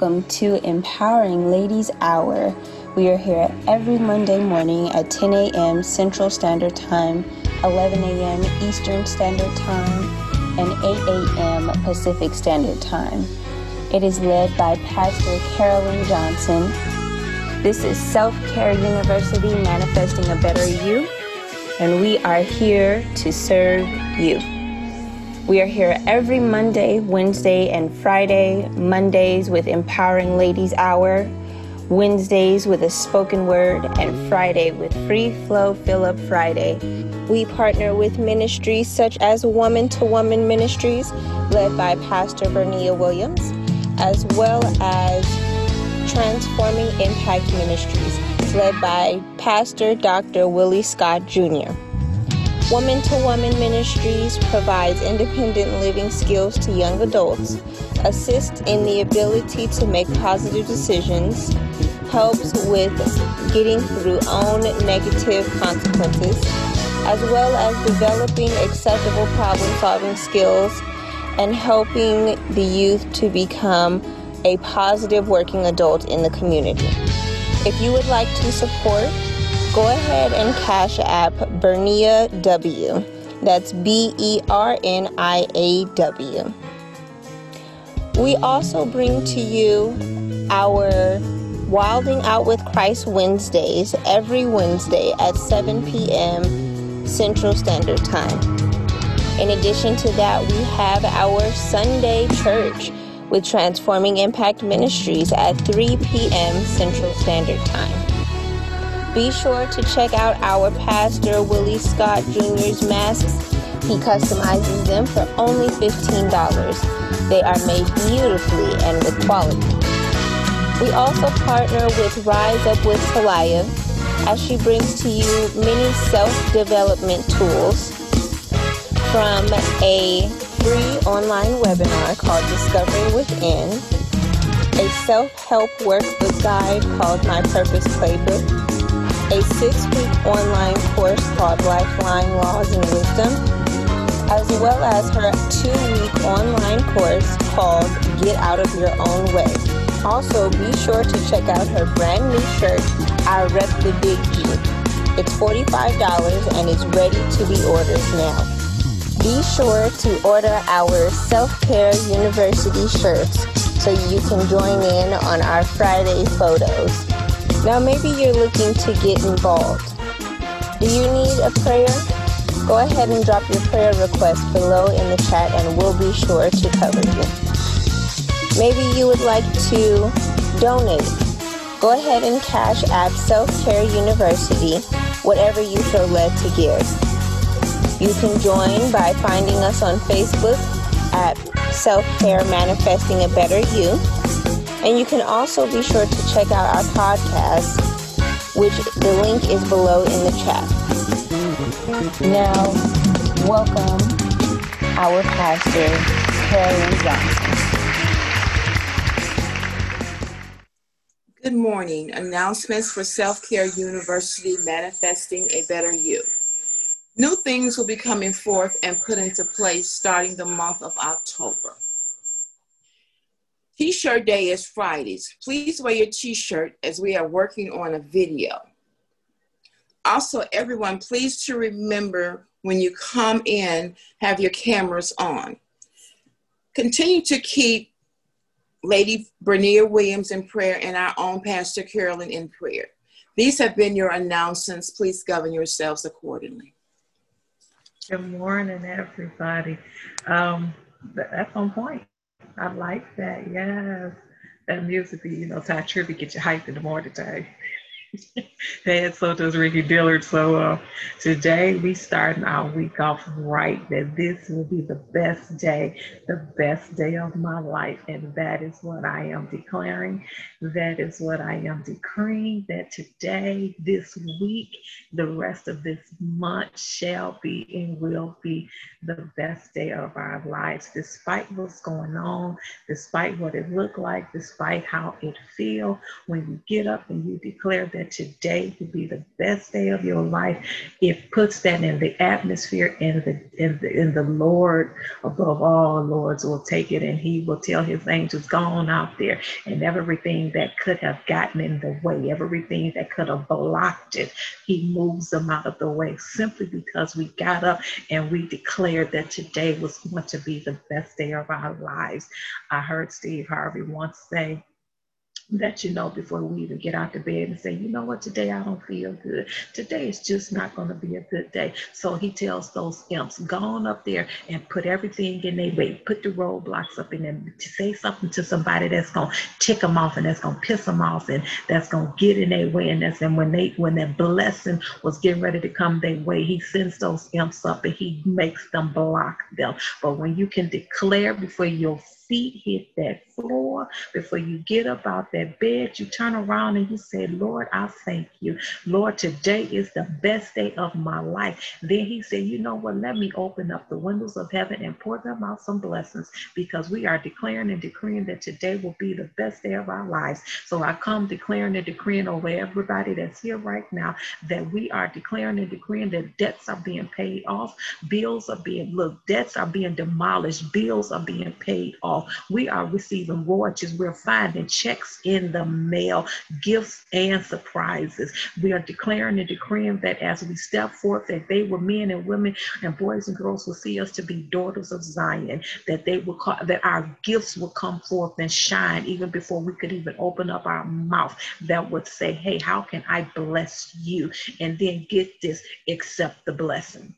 Welcome to Empowering Ladies Hour. We are here every Monday morning at 10 a.m. Central Standard Time, 11 a.m. Eastern Standard Time, and 8 a.m. Pacific Standard Time. It is led by Pastor Carolyn Johnson. This is Self Care University Manifesting a Better You, and we are here to serve you. We are here every Monday, Wednesday, and Friday. Mondays with Empowering Ladies Hour, Wednesdays with a spoken word, and Friday with Free Flow Fill Up Friday. We partner with ministries such as Woman to Woman Ministries, led by Pastor Bernia Williams as well as Transforming Impact Ministries, led by Pastor Dr. Willie Scott Jr. Woman to Woman Ministries provides independent living skills to young adults, assists in the ability to make positive decisions, helps with getting through own negative consequences, as well as developing acceptable problem solving skills and helping the youth to become a positive working adult in the community. If you would like to support, go ahead and cash app Bernia W. That's B E R N I A W. We also bring to you our Wilding Out with Christ Wednesdays every Wednesday at 7 p.m. Central Standard Time. In addition to that, we have our Sunday church with Transforming Impact Ministries at 3 p.m. Central Standard Time. Be sure to check out our pastor Willie Scott Jr.'s masks. He customizes them for only $15. They are made beautifully and with quality. We also partner with Rise Up with Talia as she brings to you many self-development tools from a free online webinar called Discovering Within, a self help workbook guide called My Purpose Playbook, a six week online course called Lifeline Laws and Wisdom, as well as her two week online course called Get Out of Your Own Way. Also, be sure to check out her brand new shirt, I Rep the Big G. It's $45 and is ready to be ordered now. Be sure to order our Self Care University shirts so you can join in on our Friday photos. Now, maybe you're looking to get involved. Do you need a prayer? Go ahead and drop your prayer request below in the chat and we'll be sure to cover you. Maybe you would like to donate. Go ahead and cash app Self Care University whatever you feel led to give. You can join by finding us on Facebook at Self Care Manifesting a Better You. And you can also be sure to check out our podcast, which the link is below in the chat. Now, welcome our pastor, Carolyn Johnson. Good morning. Announcements for Self Care University Manifesting a Better You. New things will be coming forth and put into place starting the month of October. T-shirt day is Fridays. Please wear your t-shirt as we are working on a video. Also, everyone, please to remember when you come in, have your cameras on. Continue to keep Lady Bernia Williams in prayer and our own Pastor Carolyn in prayer. These have been your announcements. Please govern yourselves accordingly. Good morning, everybody. Um, that's on point. I like that. Yes, that music, you know, Tye Tribbett get you hyped in the morning time. and so does Ricky Dillard. So uh, today we starting our week off right. That this will be the best day, the best day of my life, and that is what I am declaring. That is what I am decreeing. That today, this week, the rest of this month shall be and will be the best day of our lives, despite what's going on, despite what it looked like, despite how it feel. When you get up and you declare that today will be the best day of your life, it puts that in the atmosphere and the in the the Lord above all lords will take it and he will tell his angels, go on out there and everything that could have gotten in the way, everything that could have blocked it, he moves them out of the way simply because we got up and we that today was going to be the best day of our lives. I heard Steve Harvey once say, that you know before we even get out of bed and say, you know what, today I don't feel good. Today is just not going to be a good day. So he tells those imps, go on up there and put everything in their way, put the roadblocks up in them, to say something to somebody that's going to tick them off and that's going to piss them off and that's going to get in their way. And that's and when they when that blessing was getting ready to come their way, he sends those imps up and he makes them block them. But when you can declare before your feet hit that floor, before you get up out that bed, you turn around and you say, Lord, I thank you. Lord, today is the best day of my life. Then he said, You know what? Let me open up the windows of heaven and pour them out some blessings because we are declaring and decreeing that today will be the best day of our lives. So I come declaring and decreeing over everybody that's here right now that we are declaring and decreeing that debts are being paid off, bills are being, look, debts are being demolished, bills are being paid off. We are receiving royalties. We're finding checks in the mail, gifts and surprises. We are declaring and decreeing that as we step forth, that they were men and women and boys and girls will see us to be daughters of Zion, that they will call, that our gifts will come forth and shine even before we could even open up our mouth that would say, Hey, how can I bless you? And then get this, accept the blessing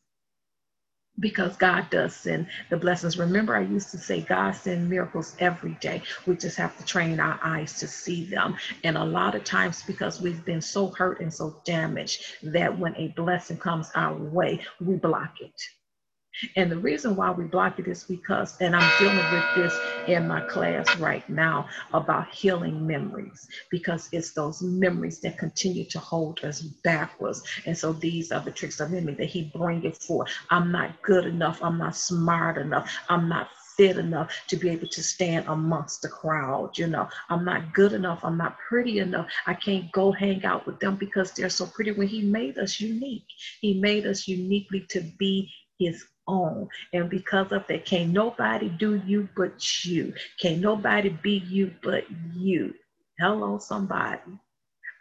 because God does send the blessings. Remember, I used to say God send miracles every day. We just have to train our eyes to see them. And a lot of times, because we've been so hurt and so damaged, that when a blessing comes our way, we block it. And the reason why we block it is because, and I'm dealing with this in my class right now about healing memories, because it's those memories that continue to hold us backwards. And so these are the tricks of enemy that he bring it for. I'm not good enough. I'm not smart enough. I'm not fit enough to be able to stand amongst the crowd. You know, I'm not good enough. I'm not pretty enough. I can't go hang out with them because they're so pretty. When He made us unique, He made us uniquely to be His own. And because of that, can't nobody do you but you. Can't nobody be you but you. Hello, somebody.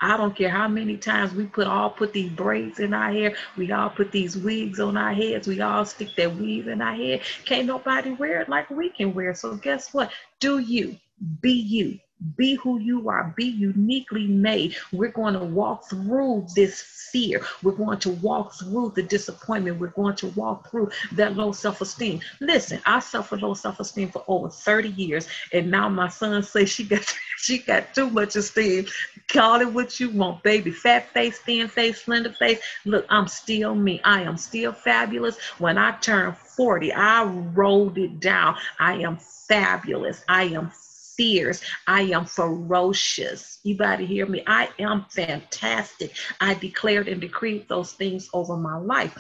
I don't care how many times we put all put these braids in our hair, we all put these wigs on our heads, we all stick that weave in our head. Can't nobody wear it like we can wear. So guess what? Do you be you. Be who you are. Be uniquely made. We're going to walk through this fear. We're going to walk through the disappointment. We're going to walk through that low self esteem. Listen, I suffered low self esteem for over 30 years. And now my son says she got, she got too much esteem. Call it what you want, baby. Fat face, thin face, slender face. Look, I'm still me. I am still fabulous. When I turned 40, I rolled it down. I am fabulous. I am fierce. I am ferocious. You better hear me. I am fantastic. I declared and decreed those things over my life.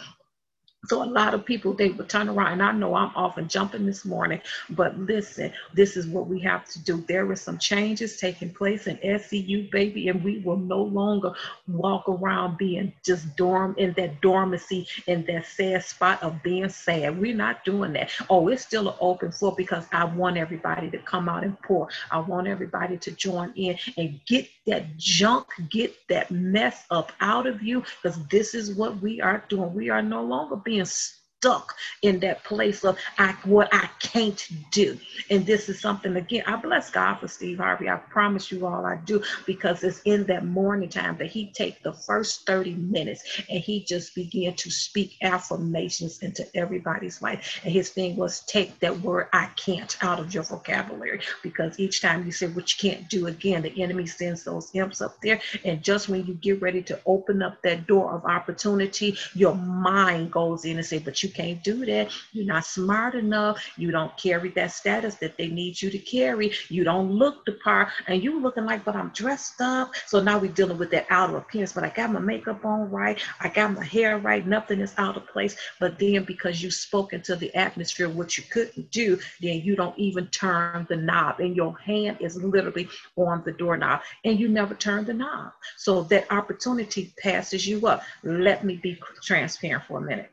So a lot of people they would turn around, and I know I'm often jumping this morning, but listen, this is what we have to do. There is some changes taking place in SCU, baby, and we will no longer walk around being just dorm in that dormancy in that sad spot of being sad. We're not doing that. Oh, it's still an open floor because I want everybody to come out and pour. I want everybody to join in and get that junk, get that mess up out of you, because this is what we are doing. We are no longer being stuck in that place of I, what I can't do. And this is something, again, I bless God for Steve Harvey. I promise you all I do, because it's in that morning time that he take the first 30 minutes and he just began to speak affirmations into everybody's life. And his thing was take that word I can't out of your vocabulary, because each time you say what you can't do again, the enemy sends those imps up there. And just when you get ready to open up that door of opportunity, your mind goes in and say, but you you can't do that. You're not smart enough. You don't carry that status that they need you to carry. You don't look the part, and you looking like, but I'm dressed up. So now we're dealing with that outer appearance. But I got my makeup on right. I got my hair right. Nothing is out of place. But then because you spoke into the atmosphere, what you couldn't do, then you don't even turn the knob, and your hand is literally on the doorknob, and you never turn the knob. So that opportunity passes you up. Let me be transparent for a minute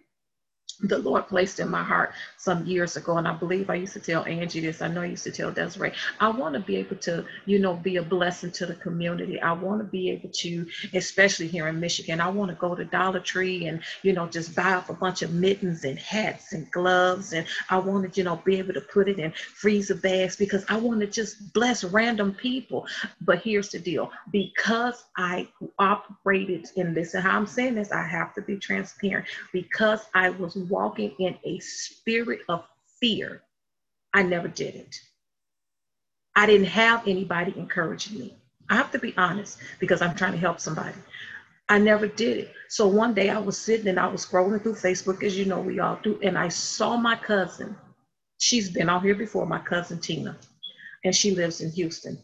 the Lord placed in my heart some years ago, and I believe I used to tell Angie this. I know I used to tell Desiree. I want to be able to, you know, be a blessing to the community. I want to be able to, especially here in Michigan, I want to go to Dollar Tree and, you know, just buy up a bunch of mittens and hats and gloves, and I want to, you know, be able to put it in freezer bags because I want to just bless random people. But here's the deal: because I operated in this, and how I'm saying this, I have to be transparent. Because I was walking in a spirit of fear, I never did it. I didn't have anybody encouraging me. I have to be honest because I'm trying to help somebody. I never did it. So one day I was sitting and I was scrolling through Facebook, as you know, we all do, and I saw my cousin. She's been out here before, my cousin Tina, and she lives in Houston.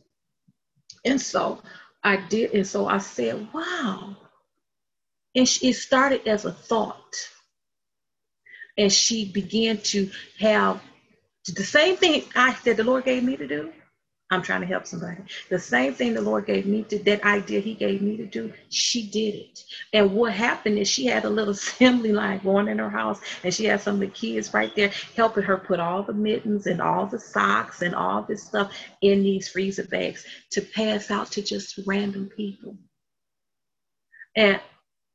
And so I did, and so I said, wow. And it started as a thought and she began to have the same thing I said the Lord gave me to do. I'm trying to help somebody. The same thing the Lord gave me to that idea He gave me to do, she did it. And what happened is she had a little assembly line going in her house, and she had some of the kids right there helping her put all the mittens and all the socks and all this stuff in these freezer bags to pass out to just random people. And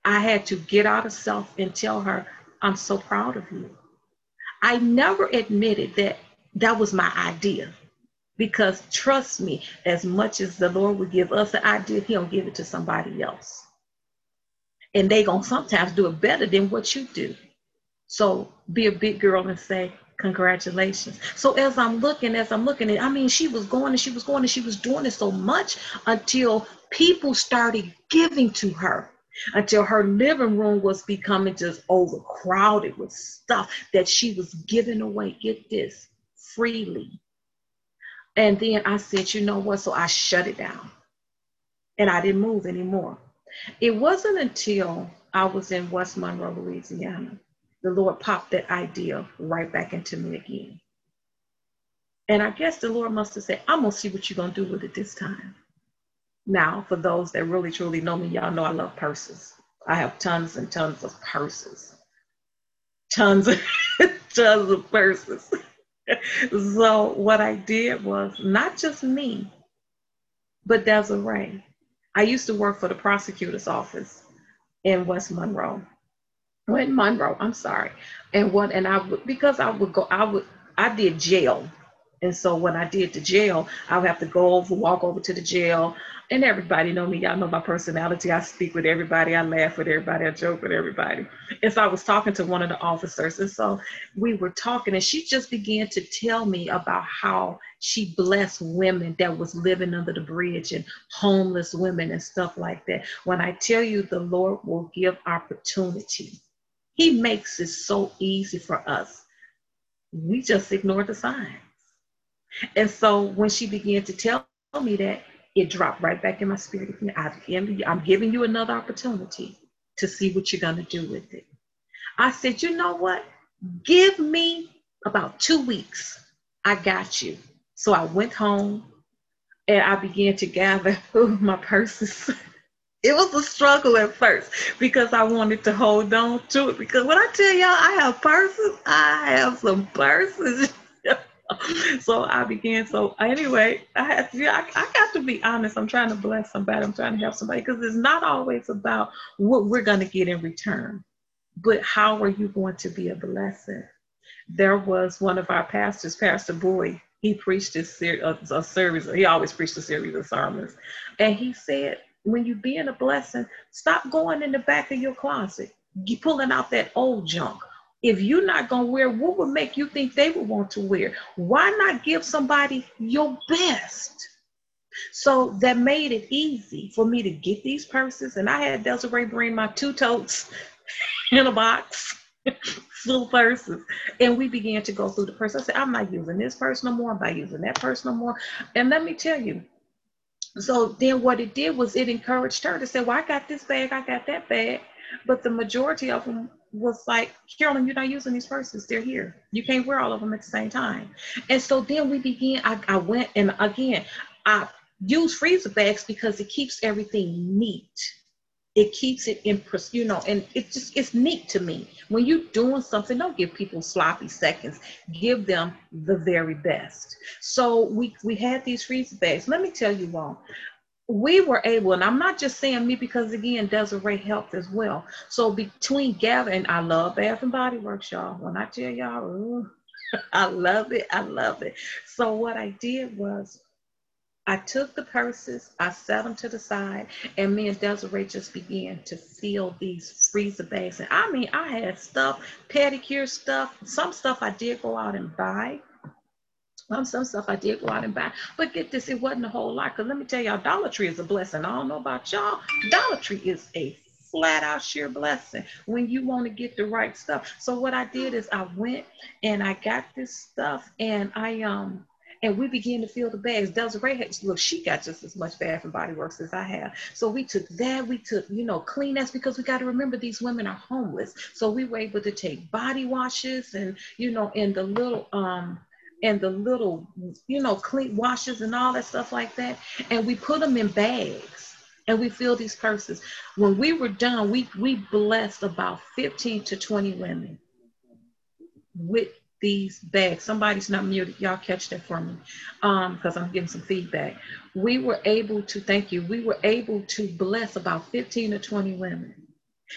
I had to get out of self and tell her, I'm so proud of you. I never admitted that that was my idea because trust me, as much as the Lord would give us an idea, He don't give it to somebody else. And they gonna sometimes do it better than what you do. So be a big girl and say, congratulations. So as I'm looking, as I'm looking at, I mean, she was going and she was going and she was doing it so much until people started giving to her until her living room was becoming just overcrowded with stuff that she was giving away. Get this freely. And then I said, you know what? So I shut it down and I didn't move anymore. It wasn't until I was in West Monroe, Louisiana, the Lord popped that idea right back into me again. And I guess the Lord must have said, I'm going to see what you're going to do with it this time. Now, for those that really truly know me, y'all know I love purses. I have tons and tons of purses. Tons and tons of purses. so what I did was not just me, but Desiree. I used to work for the prosecutor's office in West Monroe. When Monroe, I'm sorry. And what and I would because I would go, I would I did jail. And so when I did the jail, I would have to go over, walk over to the jail and everybody know me. Y'all know my personality. I speak with everybody. I laugh with everybody. I joke with everybody. And so I was talking to one of the officers, and so we were talking, and she just began to tell me about how she blessed women that was living under the bridge and homeless women and stuff like that. When I tell you the Lord will give opportunity, He makes it so easy for us. We just ignore the signs. And so when she began to tell me that, it dropped right back in my spirit again. I'm giving you another opportunity to see what you're going to do with it. I said, you know what? Give me about two weeks. I got you. So I went home and I began to gather my purses. it was a struggle at first because I wanted to hold on to it. Because when I tell y'all I have purses, I have some purses. so I began. So anyway, I had to, I, I got to be honest. I'm trying to bless somebody. I'm trying to help somebody because it's not always about what we're going to get in return, but how are you going to be a blessing? There was one of our pastors, Pastor Boyd. He preached a, ser- a, a service. He always preached a series of sermons, and he said, "When you being a blessing, stop going in the back of your closet, you pulling out that old junk." If you're not going to wear, what would make you think they would want to wear? Why not give somebody your best? So that made it easy for me to get these purses. And I had Desiree bring my two totes in a box. full purses. And we began to go through the purse. I said, I'm not using this purse no more. I'm not using that purse no more. And let me tell you, so then what it did was it encouraged her to say, Well, I got this bag, I got that bag. But the majority of them was like, Carolyn, you're not using these purses. They're here. You can't wear all of them at the same time. And so then we began, I, I went and again, I use freezer bags because it keeps everything neat it keeps it in you know and it just it's neat to me when you're doing something don't give people sloppy seconds give them the very best so we we had these freezer bags let me tell you all we were able, and I'm not just saying me because again, Desiree helped as well. So between gathering, I love Bath and Body Works, y'all. When I tell y'all, ooh, I love it, I love it. So what I did was I took the purses, I set them to the side, and me and Desiree just began to fill these freezer bags. And I mean, I had stuff, pedicure stuff, some stuff I did go out and buy. Um, some stuff I did go out and buy. But get this, it wasn't a whole lot. Because let me tell y'all, Dollar Tree is a blessing. I don't know about y'all. Dollar Tree is a flat out sheer blessing when you want to get the right stuff. So what I did is I went and I got this stuff and I um and we began to fill the bags. Desiree had, look, she got just as much Bath and Body Works as I have. So we took that, we took, you know, Kleenex because we got to remember these women are homeless. So we were able to take body washes and, you know, and the little, um, and the little, you know, clean washes and all that stuff like that. And we put them in bags and we fill these purses. When we were done, we, we blessed about 15 to 20 women with these bags. Somebody's not muted. Y'all catch that for me because um, I'm getting some feedback. We were able to, thank you, we were able to bless about 15 or 20 women.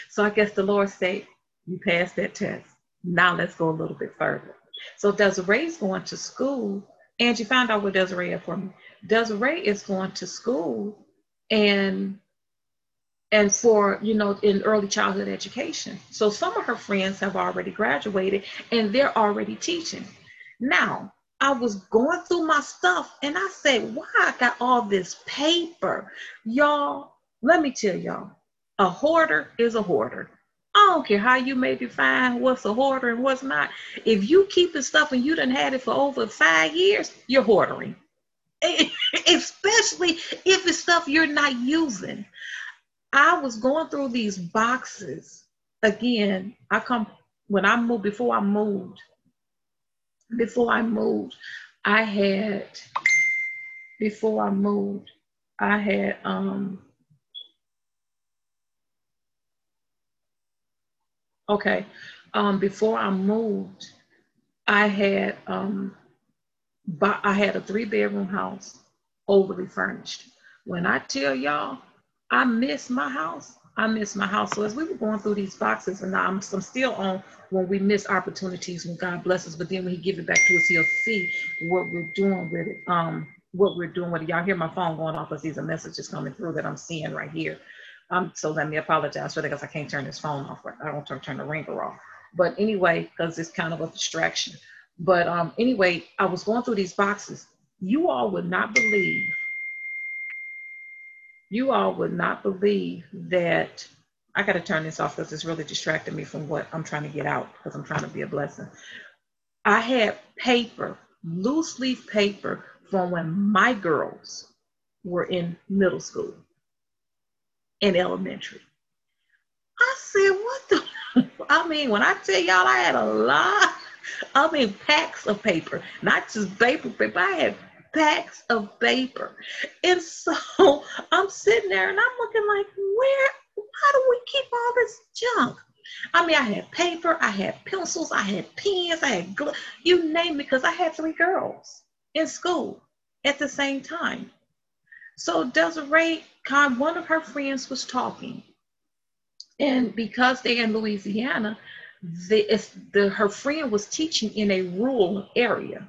So I guess the Lord said, you passed that test. Now let's go a little bit further. So Desiree's going to school. Angie, found out where Desiree is for me. Desiree is going to school and and for you know in early childhood education so some of her friends have already graduated and they're already teaching now i was going through my stuff and i said why i got all this paper y'all let me tell y'all a hoarder is a hoarder I don't care how you may define what's a hoarder and what's not. If you keep the stuff and you done had it for over five years, you're hoarding. Especially if it's stuff you're not using. I was going through these boxes again. I come when I moved before I moved. Before I moved, I had before I moved, I had um okay. Um before I moved, I had um I had a three bedroom house overly furnished. When I tell y'all I miss my house. I miss my house. So as we were going through these boxes, and I'm, I'm still on when we miss opportunities when God blesses, but then when He give it back to us, He'll see what we're doing with it. Um, what we're doing with it. Y'all hear my phone going off as these are messages coming through that I'm seeing right here. Um, so let me apologize for that because I can't turn this phone off. I don't turn, turn the ringer off. But anyway, because it's kind of a distraction. But um, anyway, I was going through these boxes. You all would not believe you all would not believe that I got to turn this off because it's really distracting me from what I'm trying to get out because I'm trying to be a blessing. I had paper, loose leaf paper from when my girls were in middle school and elementary. I said, what the? I mean, when I tell y'all I had a lot, I mean, packs of paper, not just paper, paper. I had packs of paper. And so I'm sitting there and I'm looking like, where, how do we keep all this junk? I mean, I had paper, I had pencils, I had pens, I had you name it, because I had three girls in school at the same time. So Desiree, one of her friends was talking. And because they're in Louisiana, the, the, her friend was teaching in a rural area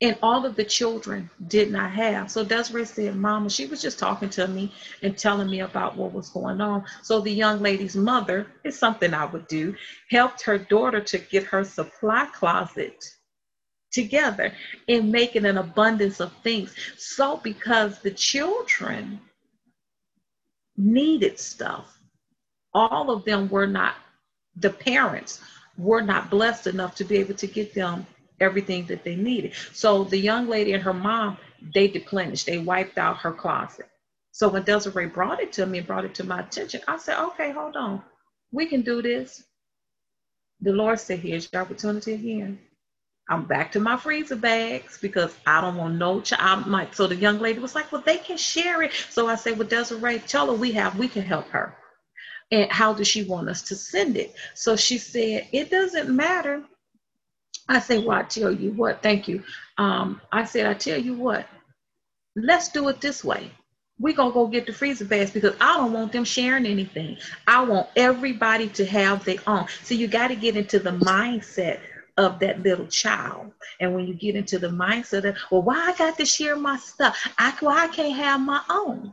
and all of the children did not have. So Desiree said, Mama, she was just talking to me and telling me about what was going on. So the young lady's mother is something I would do, helped her daughter to get her supply closet together and making an abundance of things. So because the children needed stuff, all of them were not the parents were not blessed enough to be able to get them everything that they needed. So the young lady and her mom, they deplenished, they wiped out her closet. So when Desiree brought it to me and brought it to my attention, I said, okay, hold on. We can do this. The Lord said, here's your opportunity again. I'm back to my freezer bags because I don't want no child. My, so the young lady was like, well, they can share it. So I said, well, Desiree, tell her we have, we can help her. And how does she want us to send it? So she said, it doesn't matter. I said, well, I tell you what, thank you. Um, I said, I tell you what, let's do it this way. We're to go get the freezer bags because I don't want them sharing anything. I want everybody to have their own. So you got to get into the mindset of that little child. And when you get into the mindset of, well, why I got to share my stuff? I, why I can't have my own?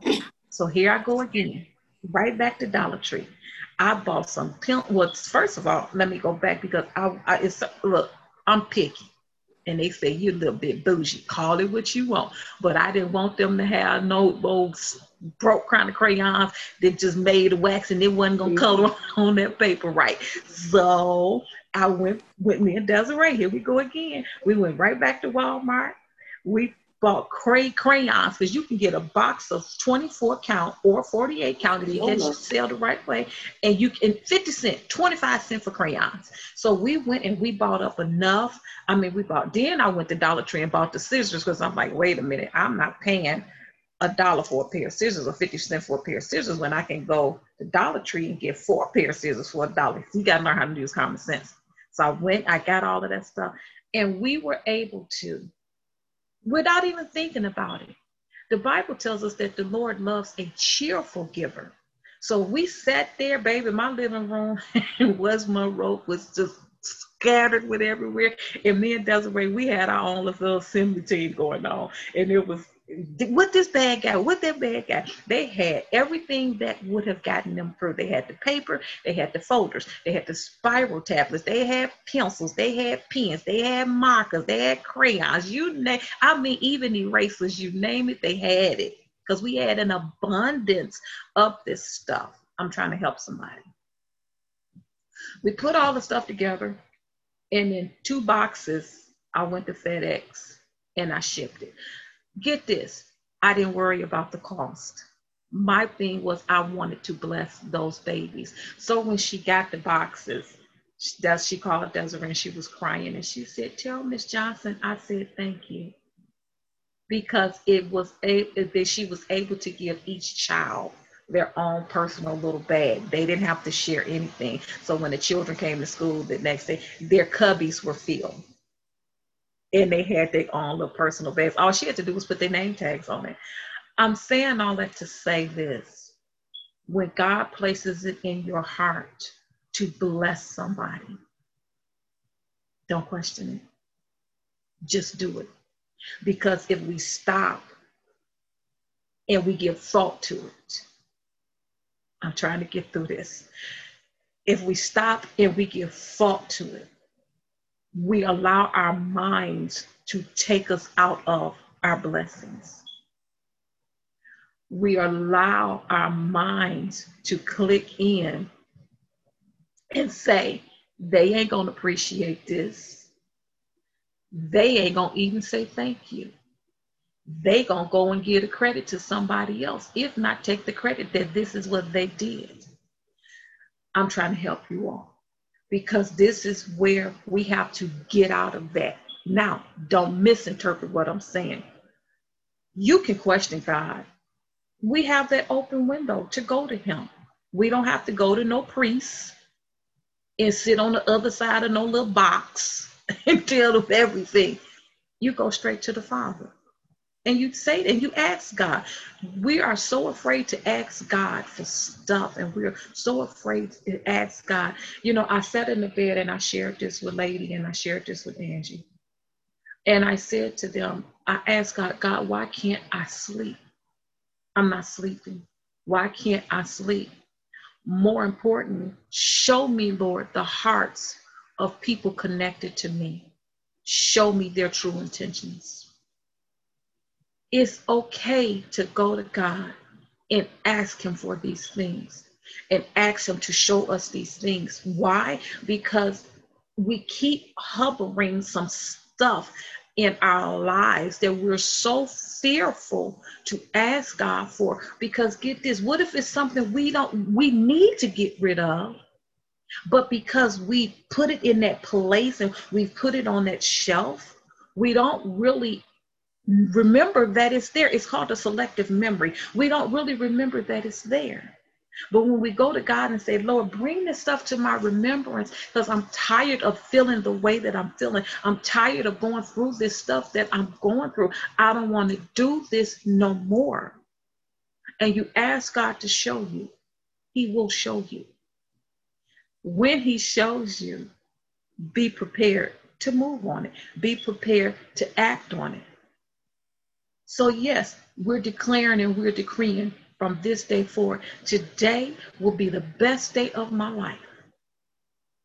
So here I go again, right back to Dollar Tree. I bought some pimp. Well, first of all, let me go back because I, I it's look, I'm picky. And they say you're a little bit bougie. Call it what you want. But I didn't want them to have no old broke kind of crayons that just made wax and it wasn't gonna mm-hmm. color on that paper right. So I went with me and Desiree. Here we go again. We went right back to Walmart. We bought cray crayons because you can get a box of 24 count or 48 count if you get your sale the right way, and you can 50 cent, 25 cent for crayons. So we went and we bought up enough. I mean, we bought. Then I went to Dollar Tree and bought the scissors because I'm like, wait a minute, I'm not paying a dollar for a pair of scissors or 50 cents for a pair of scissors when I can go to Dollar Tree and get four pair of scissors for a dollar. You got to learn how to use common sense. So I went, I got all of that stuff, and we were able to, without even thinking about it. The Bible tells us that the Lord loves a cheerful giver. So we sat there, baby. My living room was my rope was just scattered with everywhere. And me and Desiree, we had our own little assembly team going on, and it was what this bad guy, what that bad guy, they had everything that would have gotten them through. They had the paper, they had the folders, they had the spiral tablets, they had pencils, they had pens, they had markers, they had crayons. You name, I mean, even erasers, you name it, they had it because we had an abundance of this stuff. I'm trying to help somebody. We put all the stuff together, and in two boxes, I went to FedEx and I shipped it get this, I didn't worry about the cost. My thing was I wanted to bless those babies. So when she got the boxes, does she called Desiree and she was crying and she said, "Tell Miss Johnson I said thank you." Because it was a that she was able to give each child their own personal little bag. They didn't have to share anything. So when the children came to school the next day, their cubbies were filled and they had their own little personal bags. All she had to do was put their name tags on it. I'm saying all that to say this. When God places it in your heart to bless somebody, don't question it. Just do it. Because if we stop and we give thought to it, I'm trying to get through this. If we stop and we give thought to it, we allow our minds to take us out of our blessings. We allow our minds to click in and say, they ain't gonna appreciate this. They ain't gonna even say thank you. They gonna go and give the credit to somebody else, if not take the credit that this is what they did. I'm trying to help you all because this is where we have to get out of that. Now, don't misinterpret what I'm saying. You can question God. We have that open window to go to Him. We don't have to go to no priest and sit on the other side of no little box and tell them everything. You go straight to the Father and you say and you ask God. We are so afraid to ask God for stuff, and we're so afraid to ask God. You know, I sat in the bed and I shared this with Lady and I shared this with Angie. And I said to them, I asked God, God, why can't I sleep? I'm not sleeping. Why can't I sleep? More important, show me, Lord, the hearts of people connected to me. Show me their true intentions it's okay to go to God and ask Him for these things. and ask Him to show us these things. Why? Because we keep hovering some stuff in our lives that we're so fearful to ask God for. Because get this, what if it's something we don't we need to get rid of? But because we put it in that place and we've put it on that shelf, we don't really remember that it's there. It's called a selective memory. We don't really remember that it's there. But when we go to God and say, Lord, bring this stuff to my remembrance because I'm tired of feeling the way that I'm feeling. I'm tired of going through this stuff that I'm going through. I don't want to do this no more. And you ask God to show you, He will show you. When He shows you, be prepared to move on it, be prepared to act on it. So, yes, we're declaring and we're decreeing from this day forward. Today will be the best day of my life.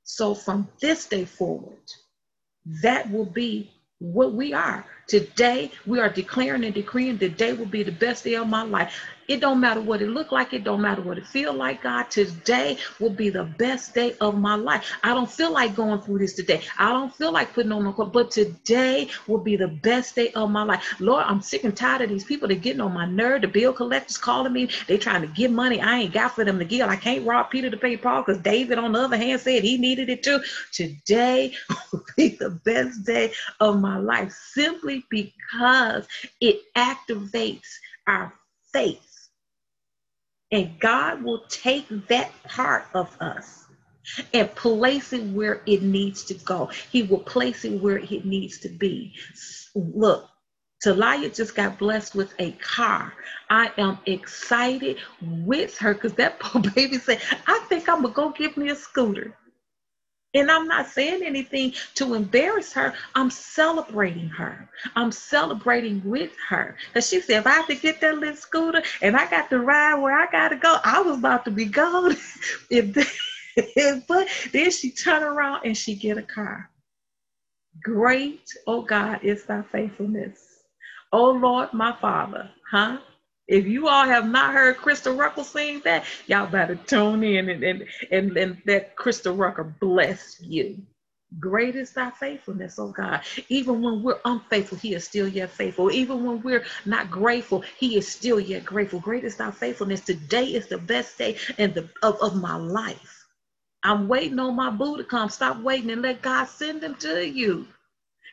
So from this day forward, that will be what we are. Today, we are declaring and decreeing today will be the best day of my life. It don't matter what it look like. It don't matter what it feel like, God. Today will be the best day of my life. I don't feel like going through this today. I don't feel like putting on the coat, but today will be the best day of my life. Lord, I'm sick and tired of these people that getting on my nerve. The bill collectors calling me. They trying to get money I ain't got for them to give. I can't rob Peter to pay Paul because David, on the other hand, said he needed it too. Today will be the best day of my life simply because it activates our faith and God will take that part of us and place it where it needs to go. He will place it where it needs to be. Look, Talia just got blessed with a car. I am excited with her because that poor baby said, I think I'm going to go give me a scooter. And I'm not saying anything to embarrass her. I'm celebrating her. I'm celebrating with her. Because she said, if I to get that little scooter and I got to ride where I got to go, I was about to be gone. if but then she turn around and she get a car. Great, oh God, is thy faithfulness. Oh Lord, my Father, huh? If you all have not heard Crystal Rucker sing that, y'all better tune in and, and, and, and that Crystal Rucker bless you. Great is thy faithfulness, oh God. Even when we're unfaithful, he is still yet faithful. Even when we're not grateful, he is still yet grateful. Great is thy faithfulness. Today is the best day in the, of, of my life. I'm waiting on my boo to come. Stop waiting and let God send them to you.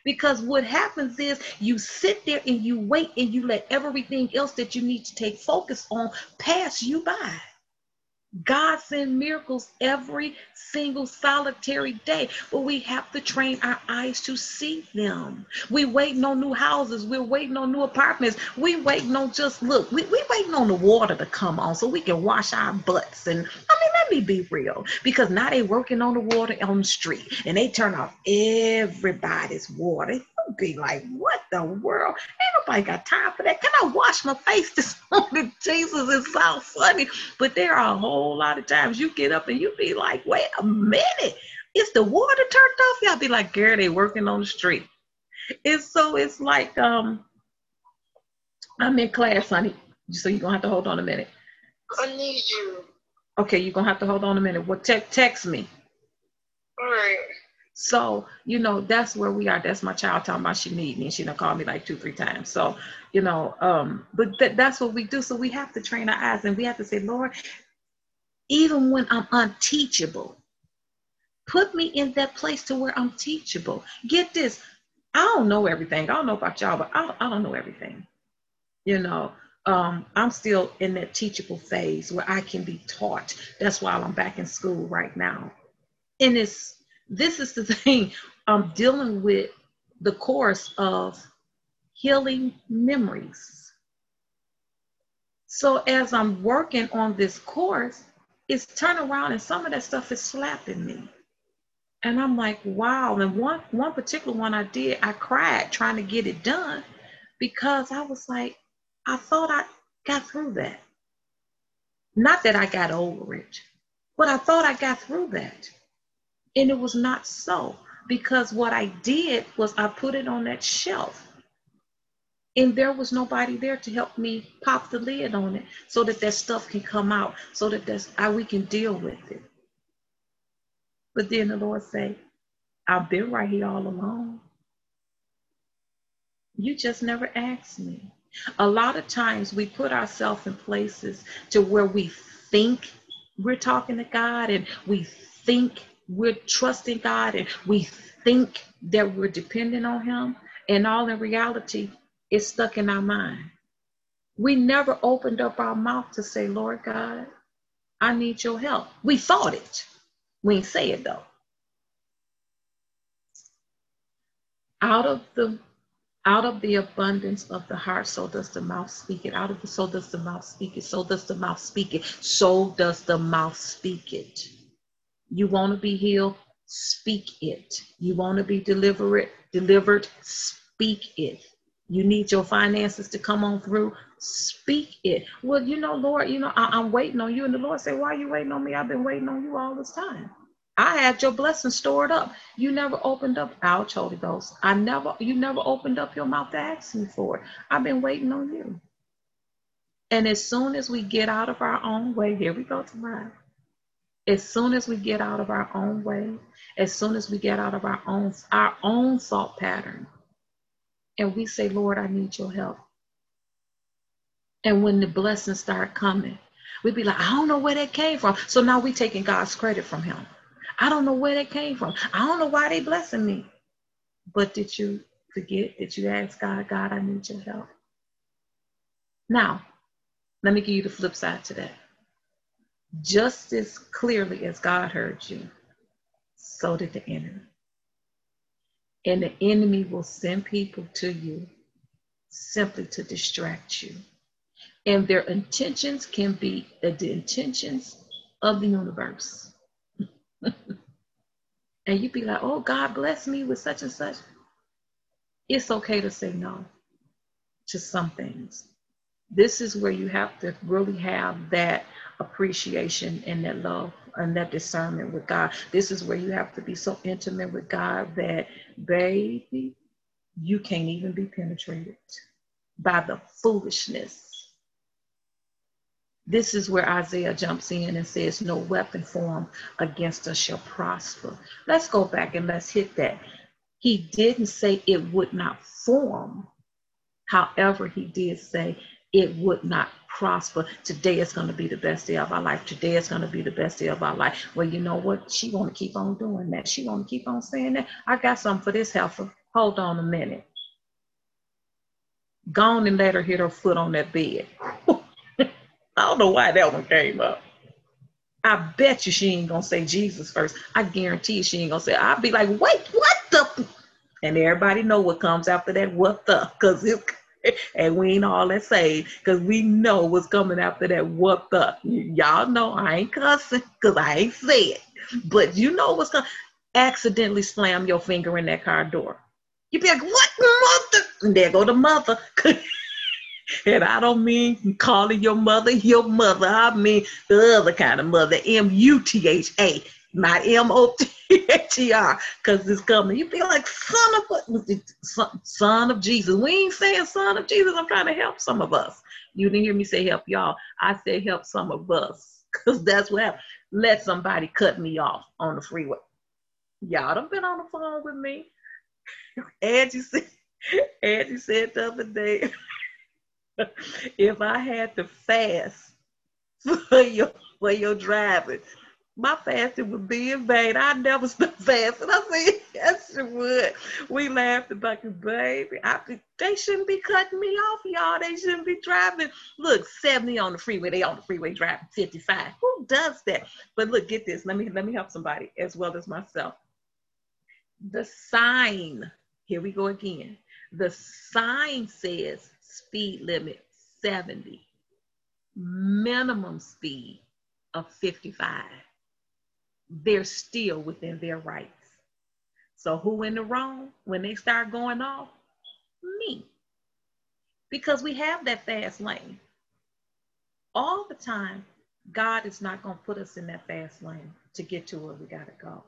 Because what happens is you sit there and you wait and you let everything else that you need to take focus on pass you by. God sends miracles every single solitary day, but we have to train our eyes to see them. We waiting on new houses. We're waiting on new apartments. We waiting on just look. We we waiting on the water to come on so we can wash our butts. And I mean, let me be real, because now they working on the water on the street and they turn off everybody's water be like, what the world? Ain't nobody got time for that. Can I wash my face this morning? Jesus, it sounds funny. But there are a whole lot of times you get up and you be like, wait a minute. Is the water turned off? Y'all be like, girl, they working on the street. It's so it's like um I'm in class, honey. So you're gonna have to hold on a minute. I need you. Okay, you're gonna have to hold on a minute. Well, te- text me. All right. So, you know, that's where we are. That's my child talking about she need me. And she done called me like two, three times. So, you know, um, but th- that's what we do. So we have to train our eyes and we have to say, Lord, even when I'm unteachable, put me in that place to where I'm teachable. Get this. I don't know everything. I don't know about y'all, but I don't, I don't know everything. You know, um, I'm still in that teachable phase where I can be taught. That's why I'm back in school right now. And it's this is the thing I'm dealing with the course of healing memories. So as I'm working on this course, it's turn around and some of that stuff is slapping me. And I'm like, wow. And one one particular one I did, I cried trying to get it done because I was like, I thought I got through that. Not that I got over it, but I thought I got through that. And it was not so because what I did was I put it on that shelf. And there was nobody there to help me pop the lid on it so that that stuff can come out, so that that's how we can deal with it. But then the Lord say, I've been right here all along. You just never asked me. A lot of times we put ourselves in places to where we think we're talking to God and we think we're trusting God and we think that we're dependent on Him. And all in reality, it's stuck in our mind. We never opened up our mouth to say, Lord God, I need your help. We thought it. We say it though. Out of the out of the abundance of the heart, so does the mouth speak it. Out of the so does the mouth speak it. So does the mouth speak it. So does the mouth speak it. You want to be healed? Speak it. You want to be delivered? Delivered? Speak it. You need your finances to come on through? Speak it. Well, you know, Lord, you know, I, am waiting on you. And the Lord said, Why are you waiting on me? I've been waiting on you all this time. I had your blessing stored up. You never opened up, ouch, Holy Ghost. I never, you never opened up your mouth to ask me for it. I've been waiting on you. And as soon as we get out of our own way, here we go tomorrow. As soon as we get out of our own way, as soon as we get out of our own our own thought pattern, and we say, Lord, I need your help. And when the blessings start coming, we'd be like, I don't know where that came from. So now we're taking God's credit from him. I don't know where that came from. I don't know why they blessing me. But did you forget that you asked God, God, I need your help? Now, let me give you the flip side to that. Just as clearly as God heard you, so did the enemy. And the enemy will send people to you simply to distract you. And their intentions can be the intentions of the universe. and you'd be like, oh, God bless me with such and such. It's okay to say no to some things. This is where you have to really have that appreciation and that love and that discernment with God. This is where you have to be so intimate with God that, baby, you can't even be penetrated by the foolishness this is where Isaiah jumps in and says, No weapon formed against us shall prosper. Let's go back and let's hit that. He didn't say it would not form. However, he did say it would not prosper. Today is going to be the best day of our life. Today is going to be the best day of our life. Well, you know what? She want to keep on doing that. She want to keep on saying that. I got something for this heifer. Hold on a minute. Go on and let her hit her foot on that bed. I don't know why that one came up. I bet you she ain't gonna say Jesus first. I guarantee you she ain't gonna say. I'll be like, wait, what the? And everybody know what comes after that. What the? Cause it, and we ain't all that saved because we know what's coming after that. What the? Y'all know I ain't cussing because I ain't said. But you know what's coming. Accidentally slam your finger in that car door. You be like, what mother? And there go the mother. And I don't mean calling your mother your mother. I mean the other kind of mother, M U T H A, not M O T H E R, because it's coming. You feel like son of son, of Jesus. We ain't saying son of Jesus. I'm trying to help some of us. You didn't hear me say help y'all. I said help some of us, because that's what happened. Let somebody cut me off on the freeway. Y'all done been on the phone with me. Angie said, Angie said the other day. if I had to fast for your for your driving, my fasting would be in vain. I never stop fasting. I said, yes, it would. We laughed about it, baby. I they shouldn't be cutting me off, y'all. They shouldn't be driving. Look, 70 on the freeway. They on the freeway driving 55. Who does that? But look, get this. Let me let me help somebody as well as myself. The sign, here we go again. The sign says speed limit 70, minimum speed of 55. They're still within their rights. So who in the wrong when they start going off? Me. Because we have that fast lane. All the time, God is not going to put us in that fast lane to get to where we got to go.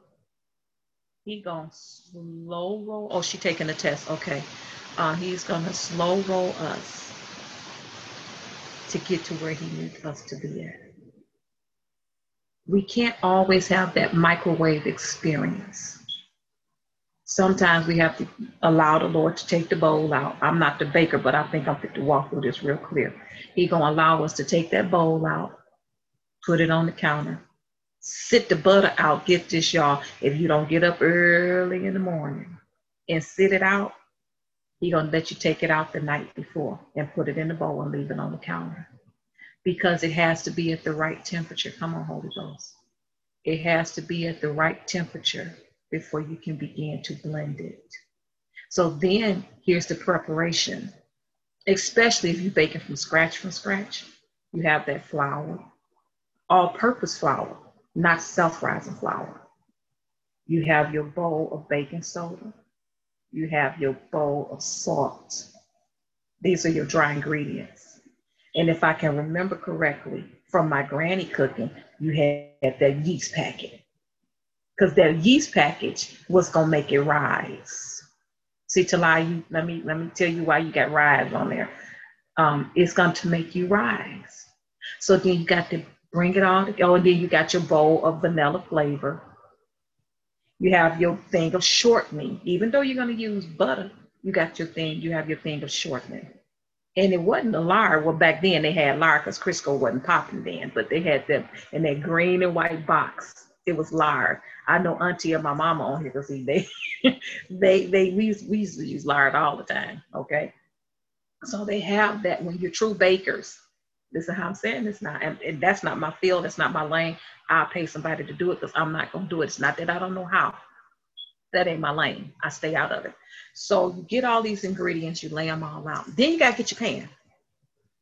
he gonna slow roll. Oh, she taking the test. Okay. Uh, he's gonna slow roll us to get to where he needs us to be at. We can't always have that microwave experience. Sometimes we have to allow the Lord to take the bowl out. I'm not the baker, but I think I'm fit to walk through this real clear. He gonna allow us to take that bowl out, put it on the counter, sit the butter out. Get this, y'all. If you don't get up early in the morning and sit it out, he gonna let you take it out the night before and put it in the bowl and leave it on the counter because it has to be at the right temperature. Come on, Holy Ghost. It has to be at the right temperature before you can begin to blend it. So then here's the preparation, especially if you're baking from scratch from scratch. You have that flour, all purpose flour, not self rising flour. You have your bowl of baking soda. You have your bowl of salt. These are your dry ingredients. And if I can remember correctly from my granny cooking, you had that yeast packet. Because that yeast package was gonna make it rise. See, Talia, you let me let me tell you why you got rise on there. Um, it's going to make you rise. So then you got to bring it all together. Oh, and then you got your bowl of vanilla flavor. You have your thing of shortening. Even though you're going to use butter, you got your thing, you have your thing of shortening and it wasn't a lard. Well, back then they had lard because Crisco wasn't popping then, but they had them in that green and white box. It was lard. I know Auntie and my mama on here because they, they, they, we used, we used to use lard all the time. Okay, so they have that when you're true bakers. This is how I'm saying this now, and, and that's not my field. That's not my lane. I'll pay somebody to do it because I'm not gonna do it. It's not that I don't know how. That ain't my lane. I stay out of it. So you get all these ingredients, you lay them all out. Then you got to get your pan.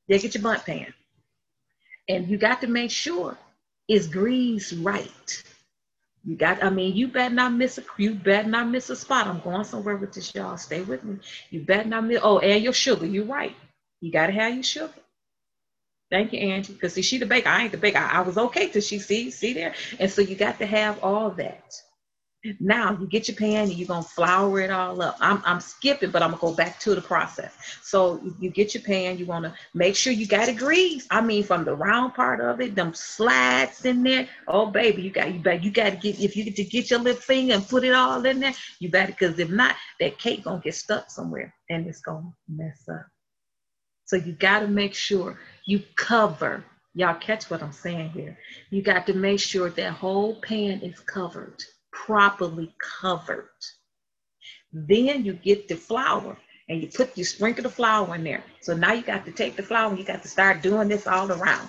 Then get your Bundt pan. And you got to make sure it's greased right. You got, I mean, you better not miss a, you better not miss a spot. I'm going somewhere with this, y'all. Stay with me. You better not miss, oh, and your sugar. You're right. You got to have your sugar. Thank you, Angie. Because see, she the baker. I ain't the baker. I, I was okay till she see, see there. And so you got to have all that. Now you get your pan and you're gonna flour it all up. I'm, I'm skipping, but I'm gonna go back to the process. So you get your pan, you wanna make sure you got it greased. I mean, from the round part of it, them slats in there. Oh baby, you got you better you gotta get if you get to get your little finger and put it all in there, you better because if not, that cake gonna get stuck somewhere and it's gonna mess up. So you gotta make sure you cover. Y'all catch what I'm saying here. You got to make sure that whole pan is covered properly covered. Then you get the flour and you put you sprinkle the flour in there. So now you got to take the flour and you got to start doing this all around.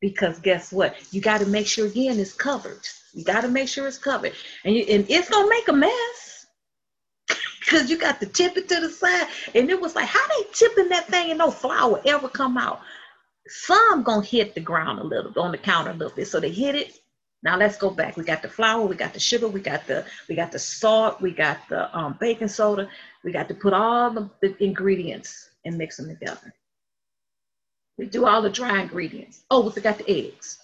Because guess what? You got to make sure again it's covered. You got to make sure it's covered. And, you, and it's gonna make a mess. Cause you got to tip it to the side. And it was like, how they tipping that thing and no flour ever come out? Some gonna hit the ground a little on the counter a little bit. So they hit it now let's go back. We got the flour, we got the sugar, we got the we got the salt, we got the um, baking soda. We got to put all the, the ingredients and mix them together. We do all the dry ingredients. Oh, we forgot the eggs.